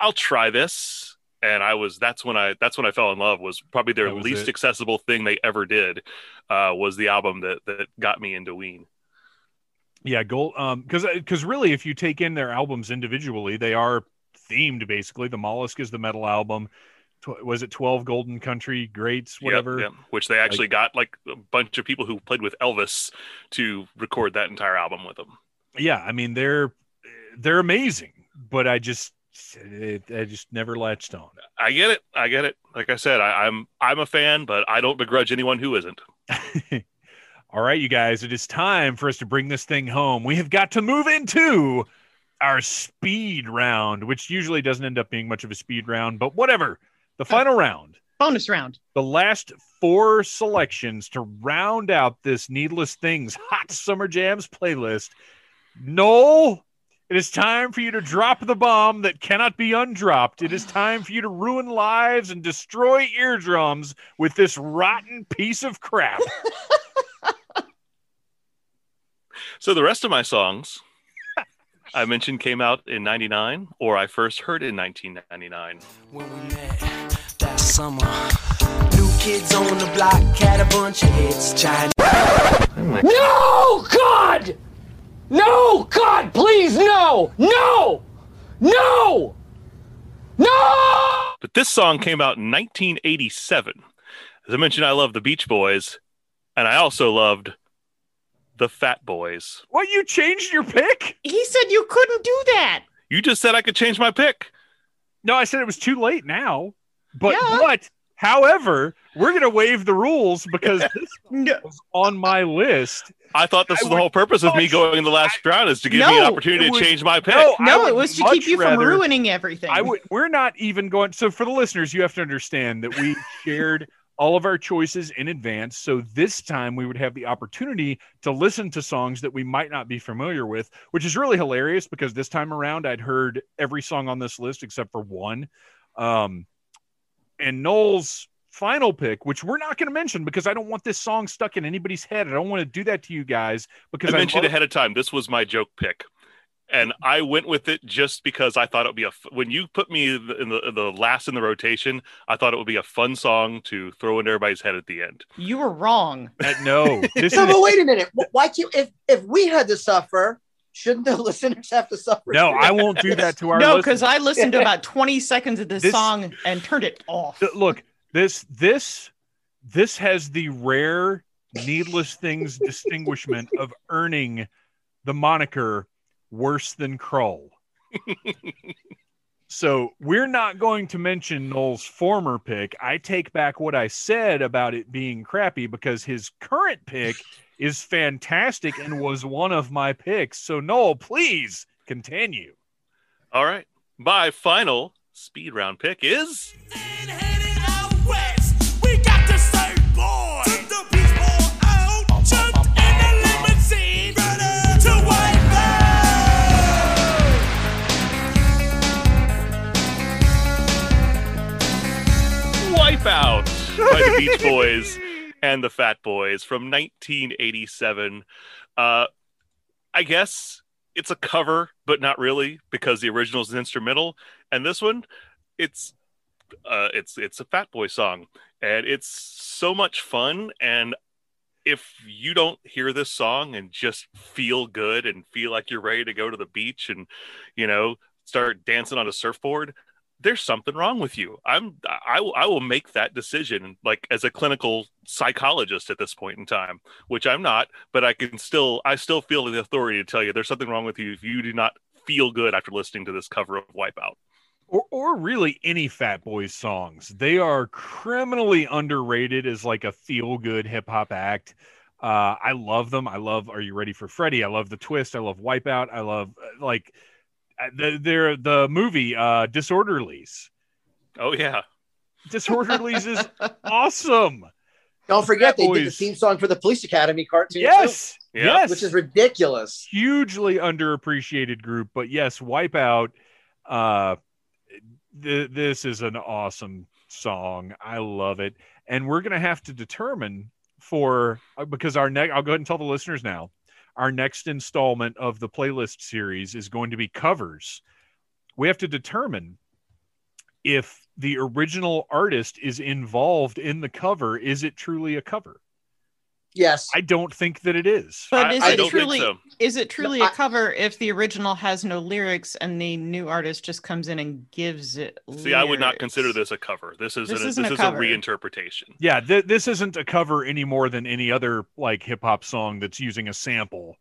i'll try this and i was that's when i that's when i fell in love was probably their was least it. accessible thing they ever did uh, was the album that that got me into ween Yeah, gold. Um, because because really, if you take in their albums individually, they are themed basically. The Mollusk is the metal album. Tw- was it Twelve Golden Country Greats? Whatever. yep. Which they actually got like a bunch of people who played with Elvis to record that entire album with them. Yeah, I mean they're they're amazing, but I just it, I just never latched on. I get it. I get it. Like I said, I, I'm I'm a fan, but I don't begrudge anyone who isn't. All right, you guys, it is time for us to bring this thing home. We have got to move into our speed round, which usually doesn't end up being much of a speed round, but whatever. The final uh, round, Bonus round. the last four selections to round out this Needless Things Hot Summer Jams playlist. Noel, it is time for you to drop the bomb that cannot be undropped. It is time for you to ruin lives and destroy eardrums with this rotten piece of crap. So the rest of my songs I mentioned came out in 99 or I first heard in 1999. Summer. New kids on the block had a bunch of hits. China. No, God! No, God, please, no! No! No! No! But this song came out in 1987. As I mentioned, I love the Beach Boys, and I also loved the Fat Boys. What, you changed your pick? He said you couldn't do that. You just said I could change my pick. No, I said it was too late now. But Yeah. but however, we're gonna waive the rules because this No. was on my list. I thought this I was the whole purpose of me going in the last round is to give me an opportunity it to change my pick. No, No, it was to keep you from ruining everything. I would we're not even going so for the listeners, you have to understand that we shared all of our choices in advance. So this time we would have the opportunity to listen to songs that we might not be familiar with, which is really hilarious because this time around I'd heard every song on this list except for one. Um, and Noel's final pick, which we're not going to mention because I don't want this song stuck in anybody's head. I don't want to do that to you guys because I I mentioned love- ahead of time. This was my joke pick. and I went with it just because I thought it would be a. f- When you put me in the, in the the last in the rotation, I thought it would be a fun song to throw in everybody's head at the end. You were wrong. Uh, no, this So, is but wait a minute. Why can't if if we had to suffer, shouldn't the listeners have to suffer? no. I won't do that to our. No, because I listened to about 20 seconds of this, This- song and turned it off. Th- look this this this has the rare needless things distinguishment of earning the moniker worse than Krull. so we're not going to mention Noel's former pick. I take back what I said about it being crappy because his current pick is fantastic and was one of my picks. So Noel, please continue. All right, my final speed round pick is Heading out west, we got the same boy. Took the beach ball out, jumped in the limousine, ready to wipe out. Wipeout by the Beach Boys and the Fat Boys from 1987. Uh, I guess it's a cover, but not really because the original is an instrumental, and this one, it's uh, it's it's a Fat Boy song, and it's so much fun. And if you don't hear this song and just feel good and feel like you're ready to go to the beach and you know start dancing on a surfboard, there's something wrong with you. I'm I will I will make that decision like as a clinical psychologist at this point in time, which I'm not, but I can still I still feel the authority to tell you there's something wrong with you if you do not feel good after listening to this cover of Wipeout. or, or really any Fat Boys songs. They are criminally underrated as like a feel good hip hop act. Uh, I love them. I love Are You Ready for Freddy? I love the twist. I love Wipeout. I love uh, like the they're the movie uh, Disorderlies. Oh yeah. Disorderlies is awesome. Don't forget Fat they did the theme song for the Police Academy cartoon. too, Yes. Yeah. Yes. which is ridiculous. hugely underappreciated group, but yes, Wipeout. Uh, th- this is an awesome song. I love it, and we're gonna have to determine for uh, because our next. I'll go ahead and tell the listeners now. Our next installment of the playlist series is going to be covers. We have to determine if the original artist is involved in the cover. Is it truly a cover? Yes. I don't think that it is. But I- is I it don't think truly so. is it truly No, a I- cover if the original has no lyrics and the new artist just comes in and gives it See, I would not consider this a cover. This is This an, isn't this a is a reinterpretation. Yeah, th- this isn't a cover any more than any other like hip hop song that's using a sample.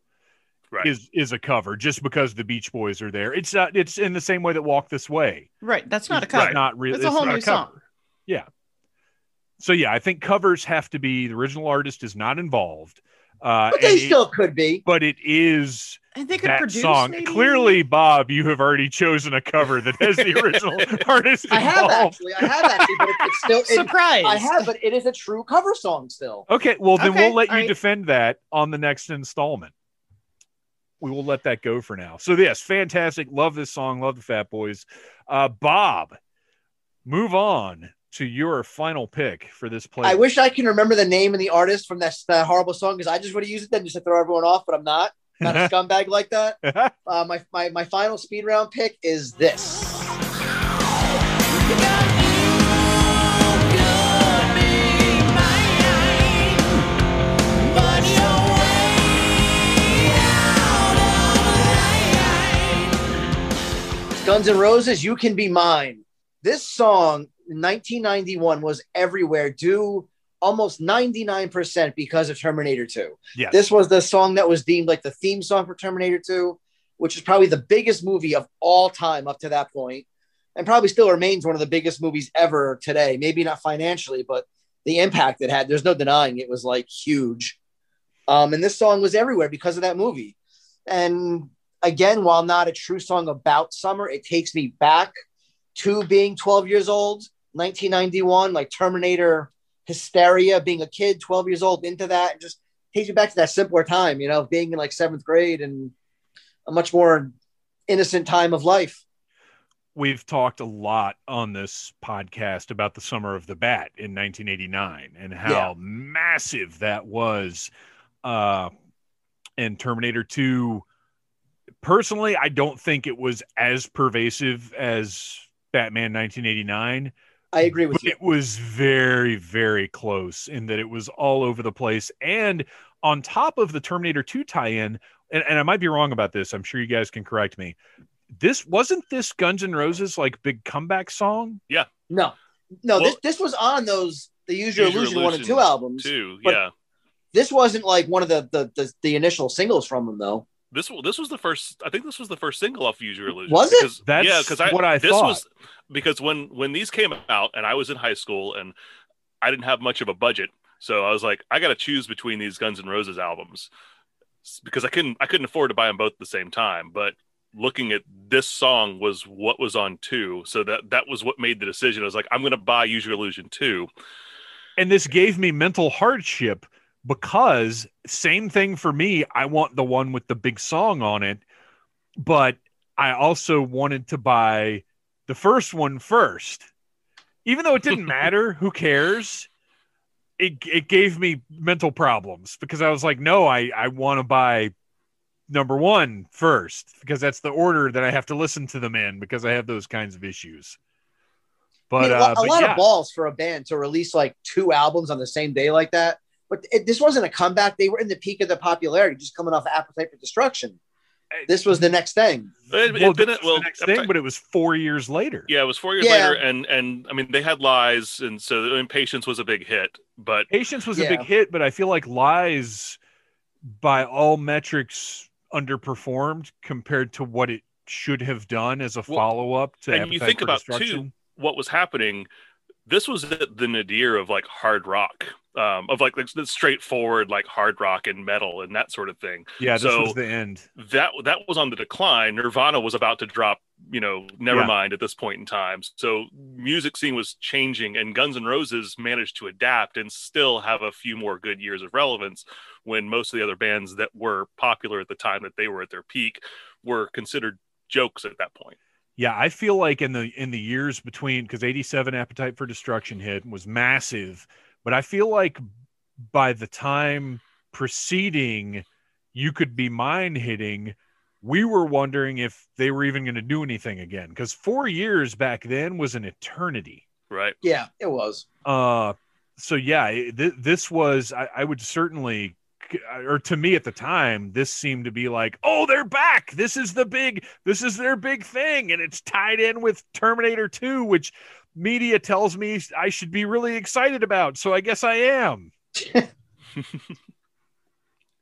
Right. Is is a cover just because the Beach Boys are there. It's not. It's in the same way that Walk This Way. Right, that's not a It's cover. Not really. It's a whole not new song. cover. Yeah. So yeah, I think covers have to be the original artist is not involved. Uh, But they and it- still could be. but it is And they could that produce song. maybe? Clearly, Bob, you have already chosen a cover that has the original artist Involved. I have actually. I have actually, but it's still. It, Surprise. I have, but it is a true cover song still. Okay, well then Okay, we'll let you all right. defend that on the next installment. We will let that go for now. So yes, fantastic. Love this song. Love the Fat Boys. Uh, Bob, move on to your final pick for this play. I wish I can remember the name and the artist from that, that horrible song because I just would have used it then just to throw everyone off, but I'm not. Not a scumbag like that. Uh, my, my my final speed round pick is this. Guns N' Roses, You Can Be Mine. This song 1991 was everywhere, due almost 99% because of Terminator 2. yes. This was the song that was deemed like the theme song for Terminator 2, which is probably the biggest movie of all time up to that point, and probably still remains one of the biggest movies ever today. Maybe not financially, but the impact it had, there's no denying it was like huge. Um, and this song was everywhere because of that movie. And again, while not a true song about summer, it takes me back to being 12 years old, 1991, like Terminator hysteria, being a kid, 12 years old, into that, and just takes me back to that simpler time, you know, being in like seventh grade and a much more innocent time of life. We've talked a lot on this podcast about the Summer of the Bat in 1989 and how Yeah. massive that was. Uh, and Terminator 2 personally, I don't think it was as pervasive as Batman 1989. I agree with but you. it was very, very close in that it was all over the place. And on top of the Terminator 2 tie-in, and, and I might be wrong about this, I'm sure you guys can correct me. This wasn't this Guns N' Roses like big comeback song? Yeah. No, no, Well- this this was on those the Use Your Use Illusion one and two albums. Too, but- yeah. This wasn't like one of the the, the the initial singles from them though. This this was the first. I think this was the first single off Use Your Illusion. Was it? Because, That's yeah, because I what I this thought. was because when when these came out and I was in high school and I didn't have much of a budget, so I was like, I got to choose between these Guns N' Roses albums because I couldn't I couldn't afford to buy them both at the same time. But looking at this song was what was on two, so that that was what made the decision. I was like, I'm going to buy Use Your Illusion two. and this gave me mental hardship because same thing for me i want the one with the big song on it but i also wanted to buy the first one first even though it didn't matter who cares it, it gave me mental problems because i was like no i i want to buy number one first because that's the order that i have to listen to them in because i have those kinds of issues but I mean, a, uh, lot- a but lot yeah. of balls for a band to release like two albums on the same day like that. But it, this wasn't a comeback. They were in the peak of their popularity, just coming off Appetite for Destruction. This was the next thing. It, well, it been, this was well, the next thing, but it was four years later. Yeah, it was four years Yeah. later, and and I mean they had lies, and so Impatience was a big hit. But Patience was a big hit, but I feel like Lies, by all metrics, underperformed compared to what it should have done as a Well, follow up to. and you think about too what was happening. This was the, the nadir of like hard rock, um, of like the, straightforward like hard rock and metal and that sort of thing. Yeah, this so was the end. that that was on the decline. Nirvana was about to drop, you know, Nevermind at this point in time. So music scene was changing, and Guns N' Roses managed to adapt and still have a few more good years of relevance. When most of the other bands that were popular at the time that they were at their peak were considered jokes at that point. Yeah, I feel like in the in the years between because '87 Appetite for Destruction hit was massive, but I feel like by the time preceding you could be mine hitting, we were wondering if they were even going to do anything again because four years back then was an eternity. Right. Yeah, it was. Uh, so yeah, th- this was I, I would certainly, or to me at the time, this seemed to be like, oh, they're back. This is the big, this is their big thing, and it's tied in with Terminator Two, which media tells me I should be really excited about. So I guess I am.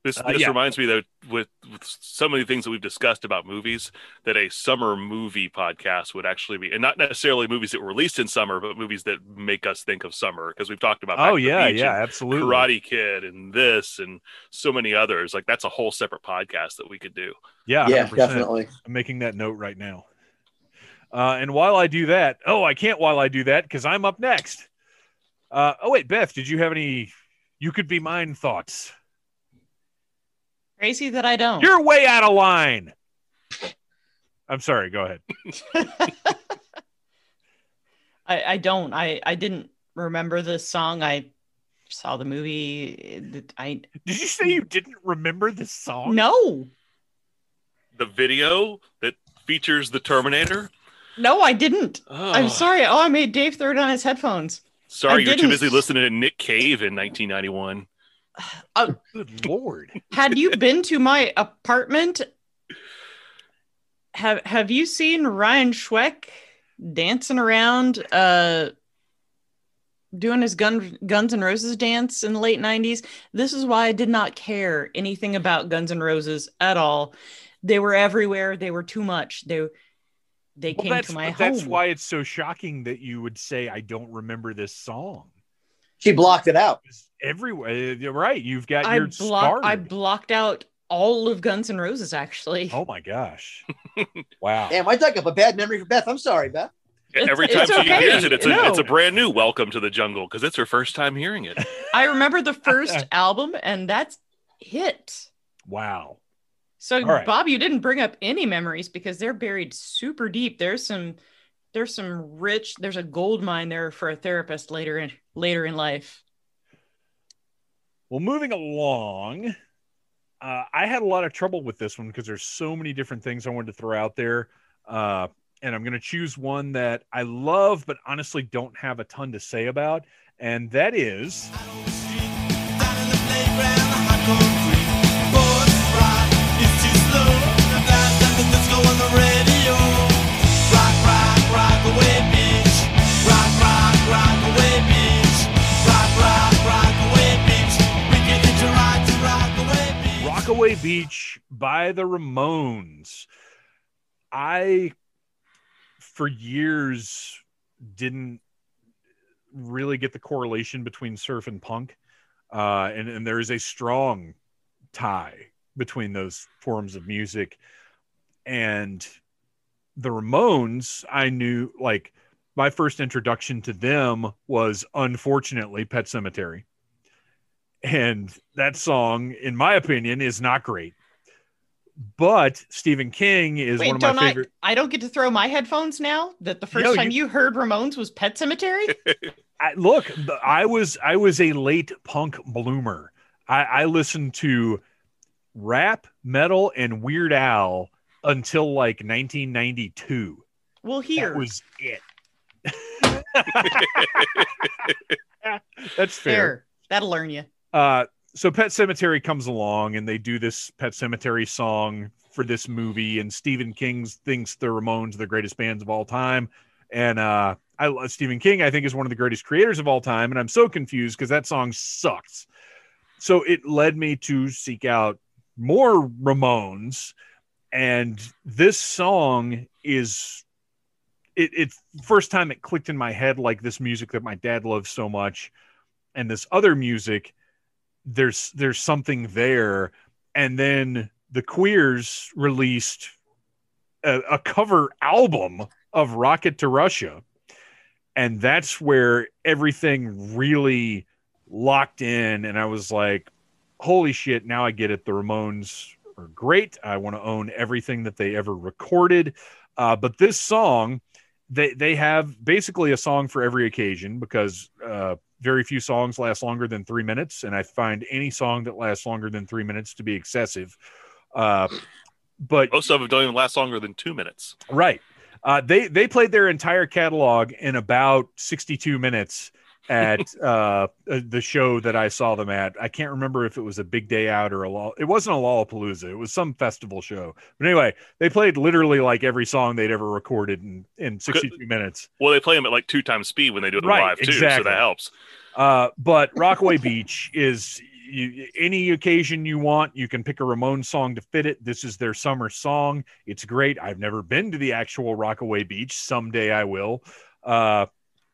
This, Uh, this yeah. reminds me that with, with so many things that we've discussed about movies, that a summer movie podcast would actually be, and not necessarily movies that were released in summer, but movies that make us think of summer. Because we've talked about Oh yeah, yeah, absolutely. Karate Kid and this and so many others. Like that's a whole separate podcast that we could do. Yeah, yeah, 100%. definitely. I'm making that note right now. Uh, and while I do that, oh, I can't while I do that because I'm up next. Uh, oh wait, Beth, did you have any? You could be mine thoughts. Crazy that I don't. You're way out of line. I'm sorry. Go ahead. I, I don't. I, I didn't remember this song. I saw the movie. I Did you say you didn't remember this song? no, The video that features the Terminator. No, I didn't. Oh, I'm sorry. Oh, I made Dave throw it on his headphones. Sorry, I you're too didn't. busy listening to Nick Cave in 1991. Good lord. Had you been to my apartment? Have Have you seen Ryan Schweck dancing around, uh, doing his gun Guns and Roses dance in the late '90s? This is why I did not care anything about Guns and Roses at all. They were everywhere. They were too much. They they Well, came that's to my that's home. why it's so shocking that you would say I don't remember this song. She blocked it out. It's everywhere. Eh, you're right. You've got I your blocked. I blocked out all of Guns N' Roses. Actually, Oh my gosh. wow. Damn, I dug up a bad memory for Beth. I'm sorry, Beth. Every time she okay. hears it, it's a, No. it's a brand new welcome to the jungle because it's her first time hearing it. I remember the first album, and that's hit. Wow. So, All right. Bob, you didn't bring up any memories because they're buried super deep. There's some, there's some rich. There's a gold mine there for a therapist later in later in life. Well, moving along, Uh, I had a lot of trouble with this one because there's so many different things I wanted to throw out there. Uh, and I'm going to choose one that I love, but honestly don't have a ton to say about. And that is Rockaway Beach by the Ramones. I, for years, didn't really get the correlation between surf and punk. Uh, and, and there is a strong tie between those forms of music. And the Ramones, I knew like my first introduction to them was unfortunately Pet Sematary. And that song, in my opinion, is not great. But Stephen King is Wait, one of my don't favorite. I? I don't get to throw my headphones now. That the first No, time you- you... heard Ramones was Pet Sematary. I, look, I was I was a late punk bloomer. I, I listened to rap, metal, and Weird Al until like 1992. well, here That was it. That's fair. there, that'll learn you. Uh, so Pet Sematary comes along and they do this Pet Sematary song for this movie, and Stephen King thinks the Ramones are the greatest bands of all time. And uh, I Stephen King, I think, is one of the greatest creators of all time. And I'm so confused because that song sucks. So it led me to seek out more Ramones. And this song is it, it first time it clicked in my head like this music that my dad loves so much and this other music there's there's something there. And then the queers released a, a cover album of rocket to russia. And that's where everything really locked in. And i was like holy shit now i get it. The ramones are great. I want to own everything that they ever recorded. Uh, but this song they they have basically a song for every occasion because uh, very few songs last longer than three minutes, and I find any song that lasts longer than three minutes to be excessive. Uh, but Most of them don't even last longer than two minutes. right, uh, they they played their entire catalog in about sixty two minutes at uh, the show that I saw them at. I can't remember if it was a big day out or a law. It wasn't a Lollapalooza. It was some festival show. But anyway, they played literally like every song they'd ever recorded in in sixty two minutes. Well, they play them at like two times speed when they do it Right, live too, exactly. so that helps. Uh, but Rockaway Beach is you, any occasion you want, you can pick a Ramones song to fit it. This is their summer song. It's great. I've never been to the actual Rockaway Beach. Someday I will. Uh,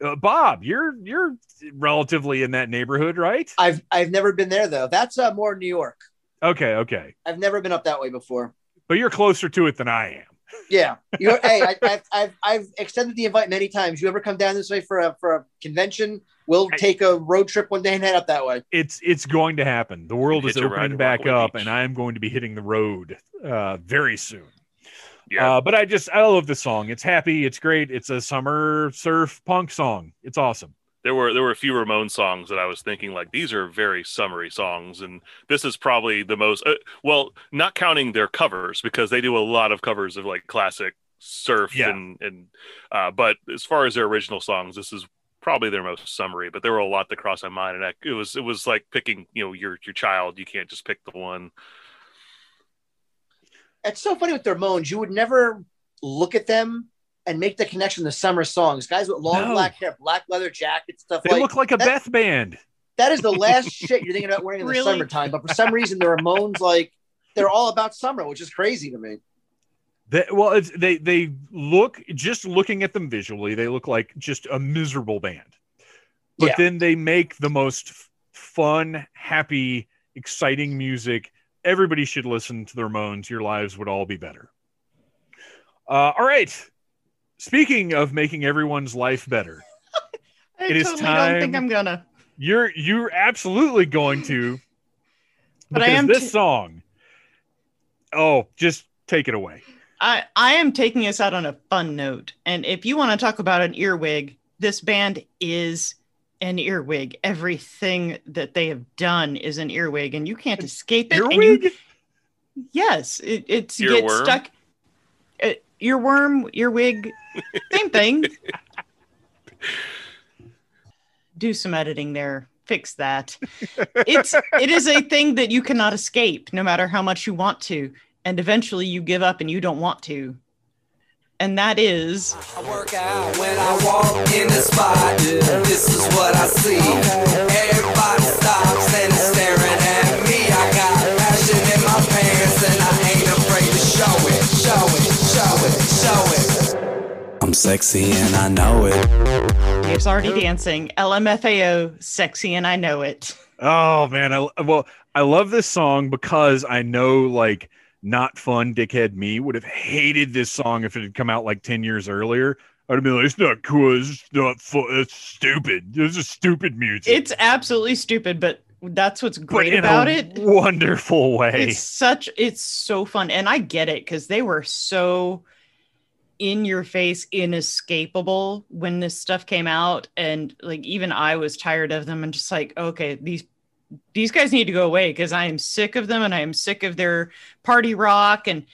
uh, Bob, you're you're relatively in that neighborhood, right? I've I've never been there though. That's uh, more New York. Okay, okay, I've never been up that way before. but you're closer to it than I am. Yeah, you're. hey, I, I've, I've I've extended the invite many times. You ever come down this way for a for a convention? We'll I- take a road trip one day and head up that way. It's it's going to happen. The world is Hitch a ride opening back up, Beach. and I am going to be hitting the road uh, very soon. Yeah, Uh, but I just I love the song. It's happy. It's great. It's a summer surf punk song. It's awesome. there were there were a few Ramon songs that I was thinking like these are very summery songs, and this is probably the most uh, well, not counting their covers because they do a lot of covers of like classic surf Yeah. and and uh, but as far as their original songs, this is probably their most summery. But there were a lot that crossed my mind, and I, it was it was like picking you know your your child. You can't just pick the one. It's so funny with the Ramones. You would never look at them and make the connection to summer songs. Guys with long No. black hair, black leather jackets, stuff like They like look like a Beth band. that is the last shit you're thinking about wearing in the Really? summertime. But for some reason, the Ramones like they're all about summer, which is crazy to me. They, well, it's, they they look just looking at them visually, they look like just a miserable band. But Yeah. then they make the most fun, happy, exciting music. Everybody should listen to the Ramones. Your lives would all be better. Uh, all right. Speaking of making everyone's life better, I It is totally don't think I'm gonna. you're you're absolutely going to. But I am this t- song. Oh, just take it away. I I am taking us out on a fun note, and if you want to talk about an earwig, this band is an earwig. Everything that they have done is an earwig, and you can't escape it. and you- Earwig? Yes, it, it's you Your get stuck. Uh, your worm, your wig, same thing. Do some editing there. Fix that. It's it is a thing that you cannot escape, no matter how much you want to, and eventually you give up and you don't want to. And that is I work out when I walk in the spot. This is what I see. Everybody stops and is staring at me. I got passion in my pants and I ain't afraid to show it, show it, show it, show it. I'm sexy and I know it. Dave's already dancing. LMFAO, sexy, and I know it. Oh man, I well, I love this song because I know like not fun dickhead me would have hated this song if it had come out like 10 years earlier. I'd have been like, it's not cool, it's not fun, it's stupid. This is stupid music. It's absolutely stupid, but that's what's great about it. Wonderful way. It's such it's so fun. And I get it because they were so in your face, inescapable when this stuff came out. And like even I was tired of them and just like, okay, these these guys need to go away because I am sick of them and I am sick of their party rock. And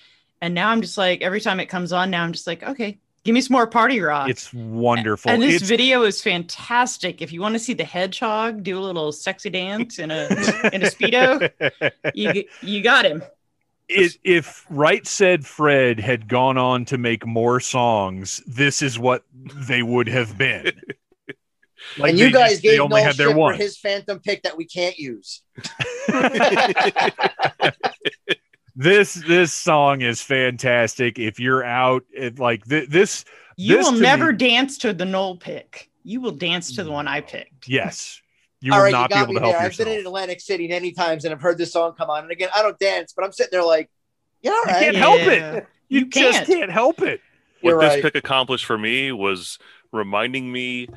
and now I'm just like every time it comes on, now I'm just like, okay, give me some more party rock. It's wonderful. And this It's- video is fantastic. If you want to see the hedgehog do a little sexy dance in a in a speedo, you you got him. it, if Right Said Fred had gone on to make more songs, this is what they would have been. Like and you guys just- gave only no had their shit for one. his phantom pick that we can't use. This this song is fantastic. If you're out, it, like th- this, You this will never me- dance to the Noel pick. You will dance to the one I picked. yes, you All will right, not you be able to help there. I've been in Atlantic City many times and I've heard this song come on. And again, I don't dance, but I'm sitting there like, yeah, all You can't help Yeah. it. You, You just can't. can't help it. what You're this right. pick accomplished for me was reminding me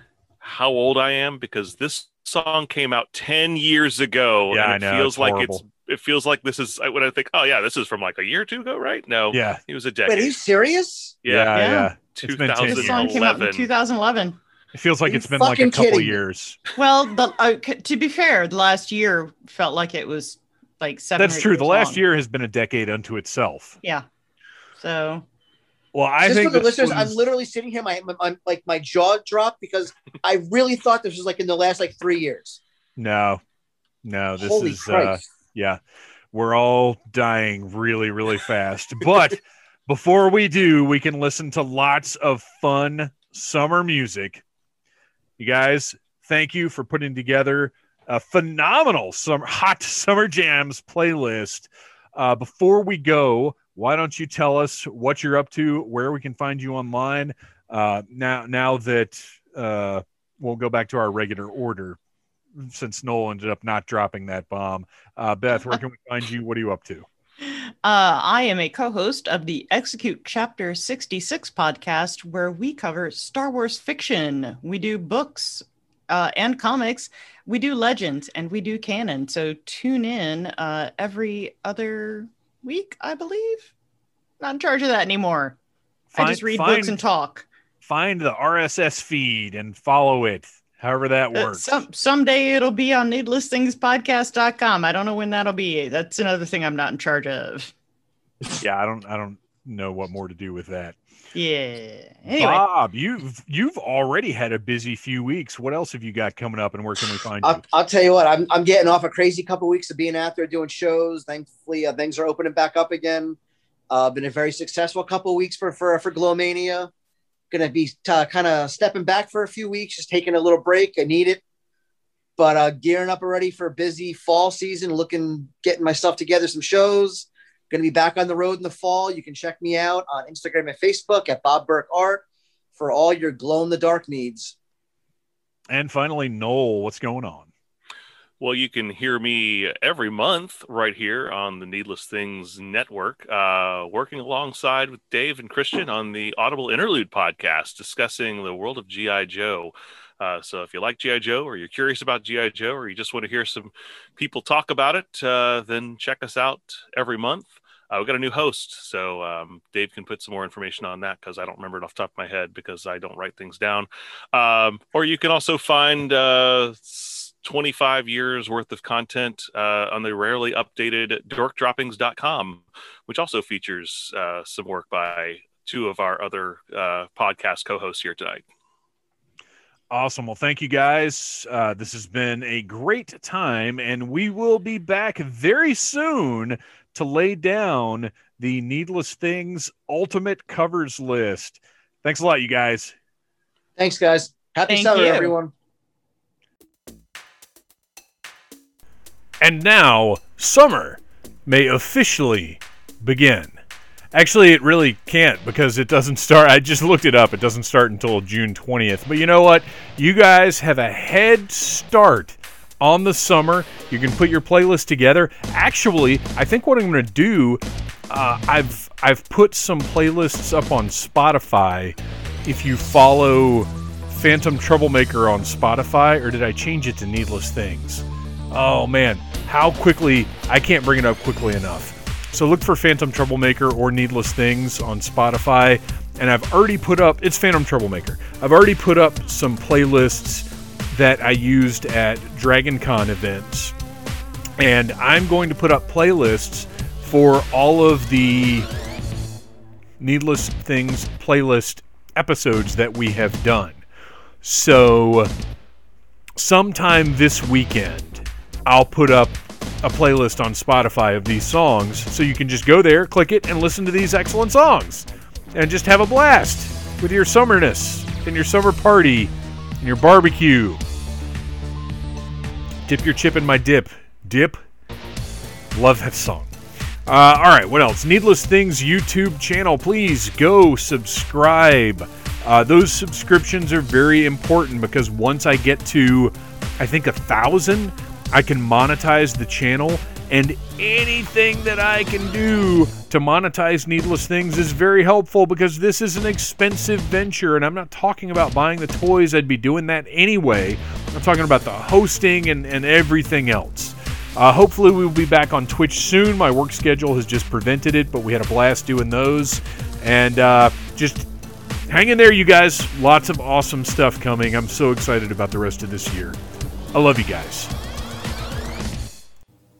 how old I am because this song came out 10 years ago Yeah, and it I know, feels it's like horrible. it's it feels like this is when I think oh yeah this is from like a year or two ago right no Yeah, it was a Wait, decade are you serious? yeah, yeah, yeah. Yeah. It's been 10 This song came out in 2011 2011. It feels like it's been like a couple kidding years. Well, the, uh, c- to be fair, the last year felt like it was like seven. That's or eight true. The last long. year has been a decade unto itself. Yeah. So Well, I Just think for the listeners, I'm literally sitting here, my like my jaw dropped because I really thought this was like in the last like three years. no, no. This Holy is uh, yeah. We're all dying really, really fast. But before we do, we can listen to lots of fun summer music. You guys, thank you for putting together a phenomenal summer hot summer jams playlist. Uh, before we go, why don't you tell us what you're up to, where we can find you online? Uh, now, now that uh, we'll go back to our regular order, since Noel ended up not dropping that bomb. Uh, Beth, where can we find you? What are you up to? Uh, I am a co host of the Execute Chapter 66 podcast, where we cover Star Wars fiction. We do books uh, and comics, we do legends, and we do canon. So tune in uh, every other week, I believe. Not in charge of that anymore. I just read books and talk. Find the RSS feed and follow it, however that Uh, works. some someday it'll be on needlessthingspodcast.com. I don't know when that'll be. That's another thing I'm not in charge of. yeah, I don't, I don't know what more to do with that. Yeah. Anyway, Bob, you've you've already had a busy few weeks. What else have you got coming up, and where can we find you? I'll, I'll tell you what, I'm, I'm getting off a crazy couple weeks of being out there doing shows. Thankfully, uh, things are opening back up again. Uh, been a very successful couple weeks for for for Glowmania. Going to be uh, kind of stepping back for a few weeks, just taking a little break. I need it, but uh, gearing up already for a busy fall season. Looking, getting myself together, some shows. Going to be back on the road in the fall. You can check me out on Instagram and Facebook at Bob Burke Art for all your glow in the dark needs. and finally, Noel, what's going on? Well, you can hear me every month right here on the Needless Things Network, uh, working alongside with Dave and Christian on the Audible Interlude podcast, discussing the world of G.I. Joe. Uh, so if you like G.I. Joe or you're curious about G.I. Joe or you just want to hear some people talk about it, uh, then check us out every month. Uh, we got a new host, so um, Dave can put some more information on that because I don't remember it off the top of my head because I don't write things down. Um, or you can also find uh, 25 years worth of content uh, on the rarely updated dorkdroppings.com, which also features uh, some work by two of our other uh, podcast co hosts here tonight. Awesome. Well, thank you guys. Uh, this has been a great time, and we will be back very soon to lay down the Needless Things Ultimate Covers list. Thanks a lot, you guys. Thanks, guys. Happy Thank summer, you. everyone. And now, summer may officially begin. Actually, it really can't because it doesn't start. I just looked it up. It doesn't start until June 20th. But you know what? You guys have a head start on the summer. You can put your playlist together. Actually, I think what I'm going to do, uh, I've I've put some playlists up on Spotify. If you follow Phantom Troublemaker on Spotify, or did I change it to Needless Things? Oh man, how quickly I can't bring it up quickly enough. So look for Phantom Troublemaker or Needless Things on Spotify. And I've already put up it's Phantom Troublemaker. I've already put up some playlists that I used at Dragon Con events. And I'm going to put up playlists for all of the Needless Things playlist episodes that we have done. So sometime this weekend, I'll put up a playlist on Spotify of these songs so you can just go there, click it, and listen to these excellent songs and just have a blast with your summerness and your summer party and your barbecue. Dip your chip in my dip. Dip. Love that song. Uh, all right, what else? Needless Things YouTube channel. Please go subscribe. Uh, those subscriptions are very important because once I get to, I think, a thousand, I can monetize the channel. And anything that I can do to monetize Needless Things is very helpful because this is an expensive venture. And I'm not talking about buying the toys, I'd be doing that anyway. I'm talking about the hosting and, and everything else. Uh, hopefully, we will be back on Twitch soon. My work schedule has just prevented it, but we had a blast doing those. And uh, just hang in there, you guys. Lots of awesome stuff coming. I'm so excited about the rest of this year. I love you guys.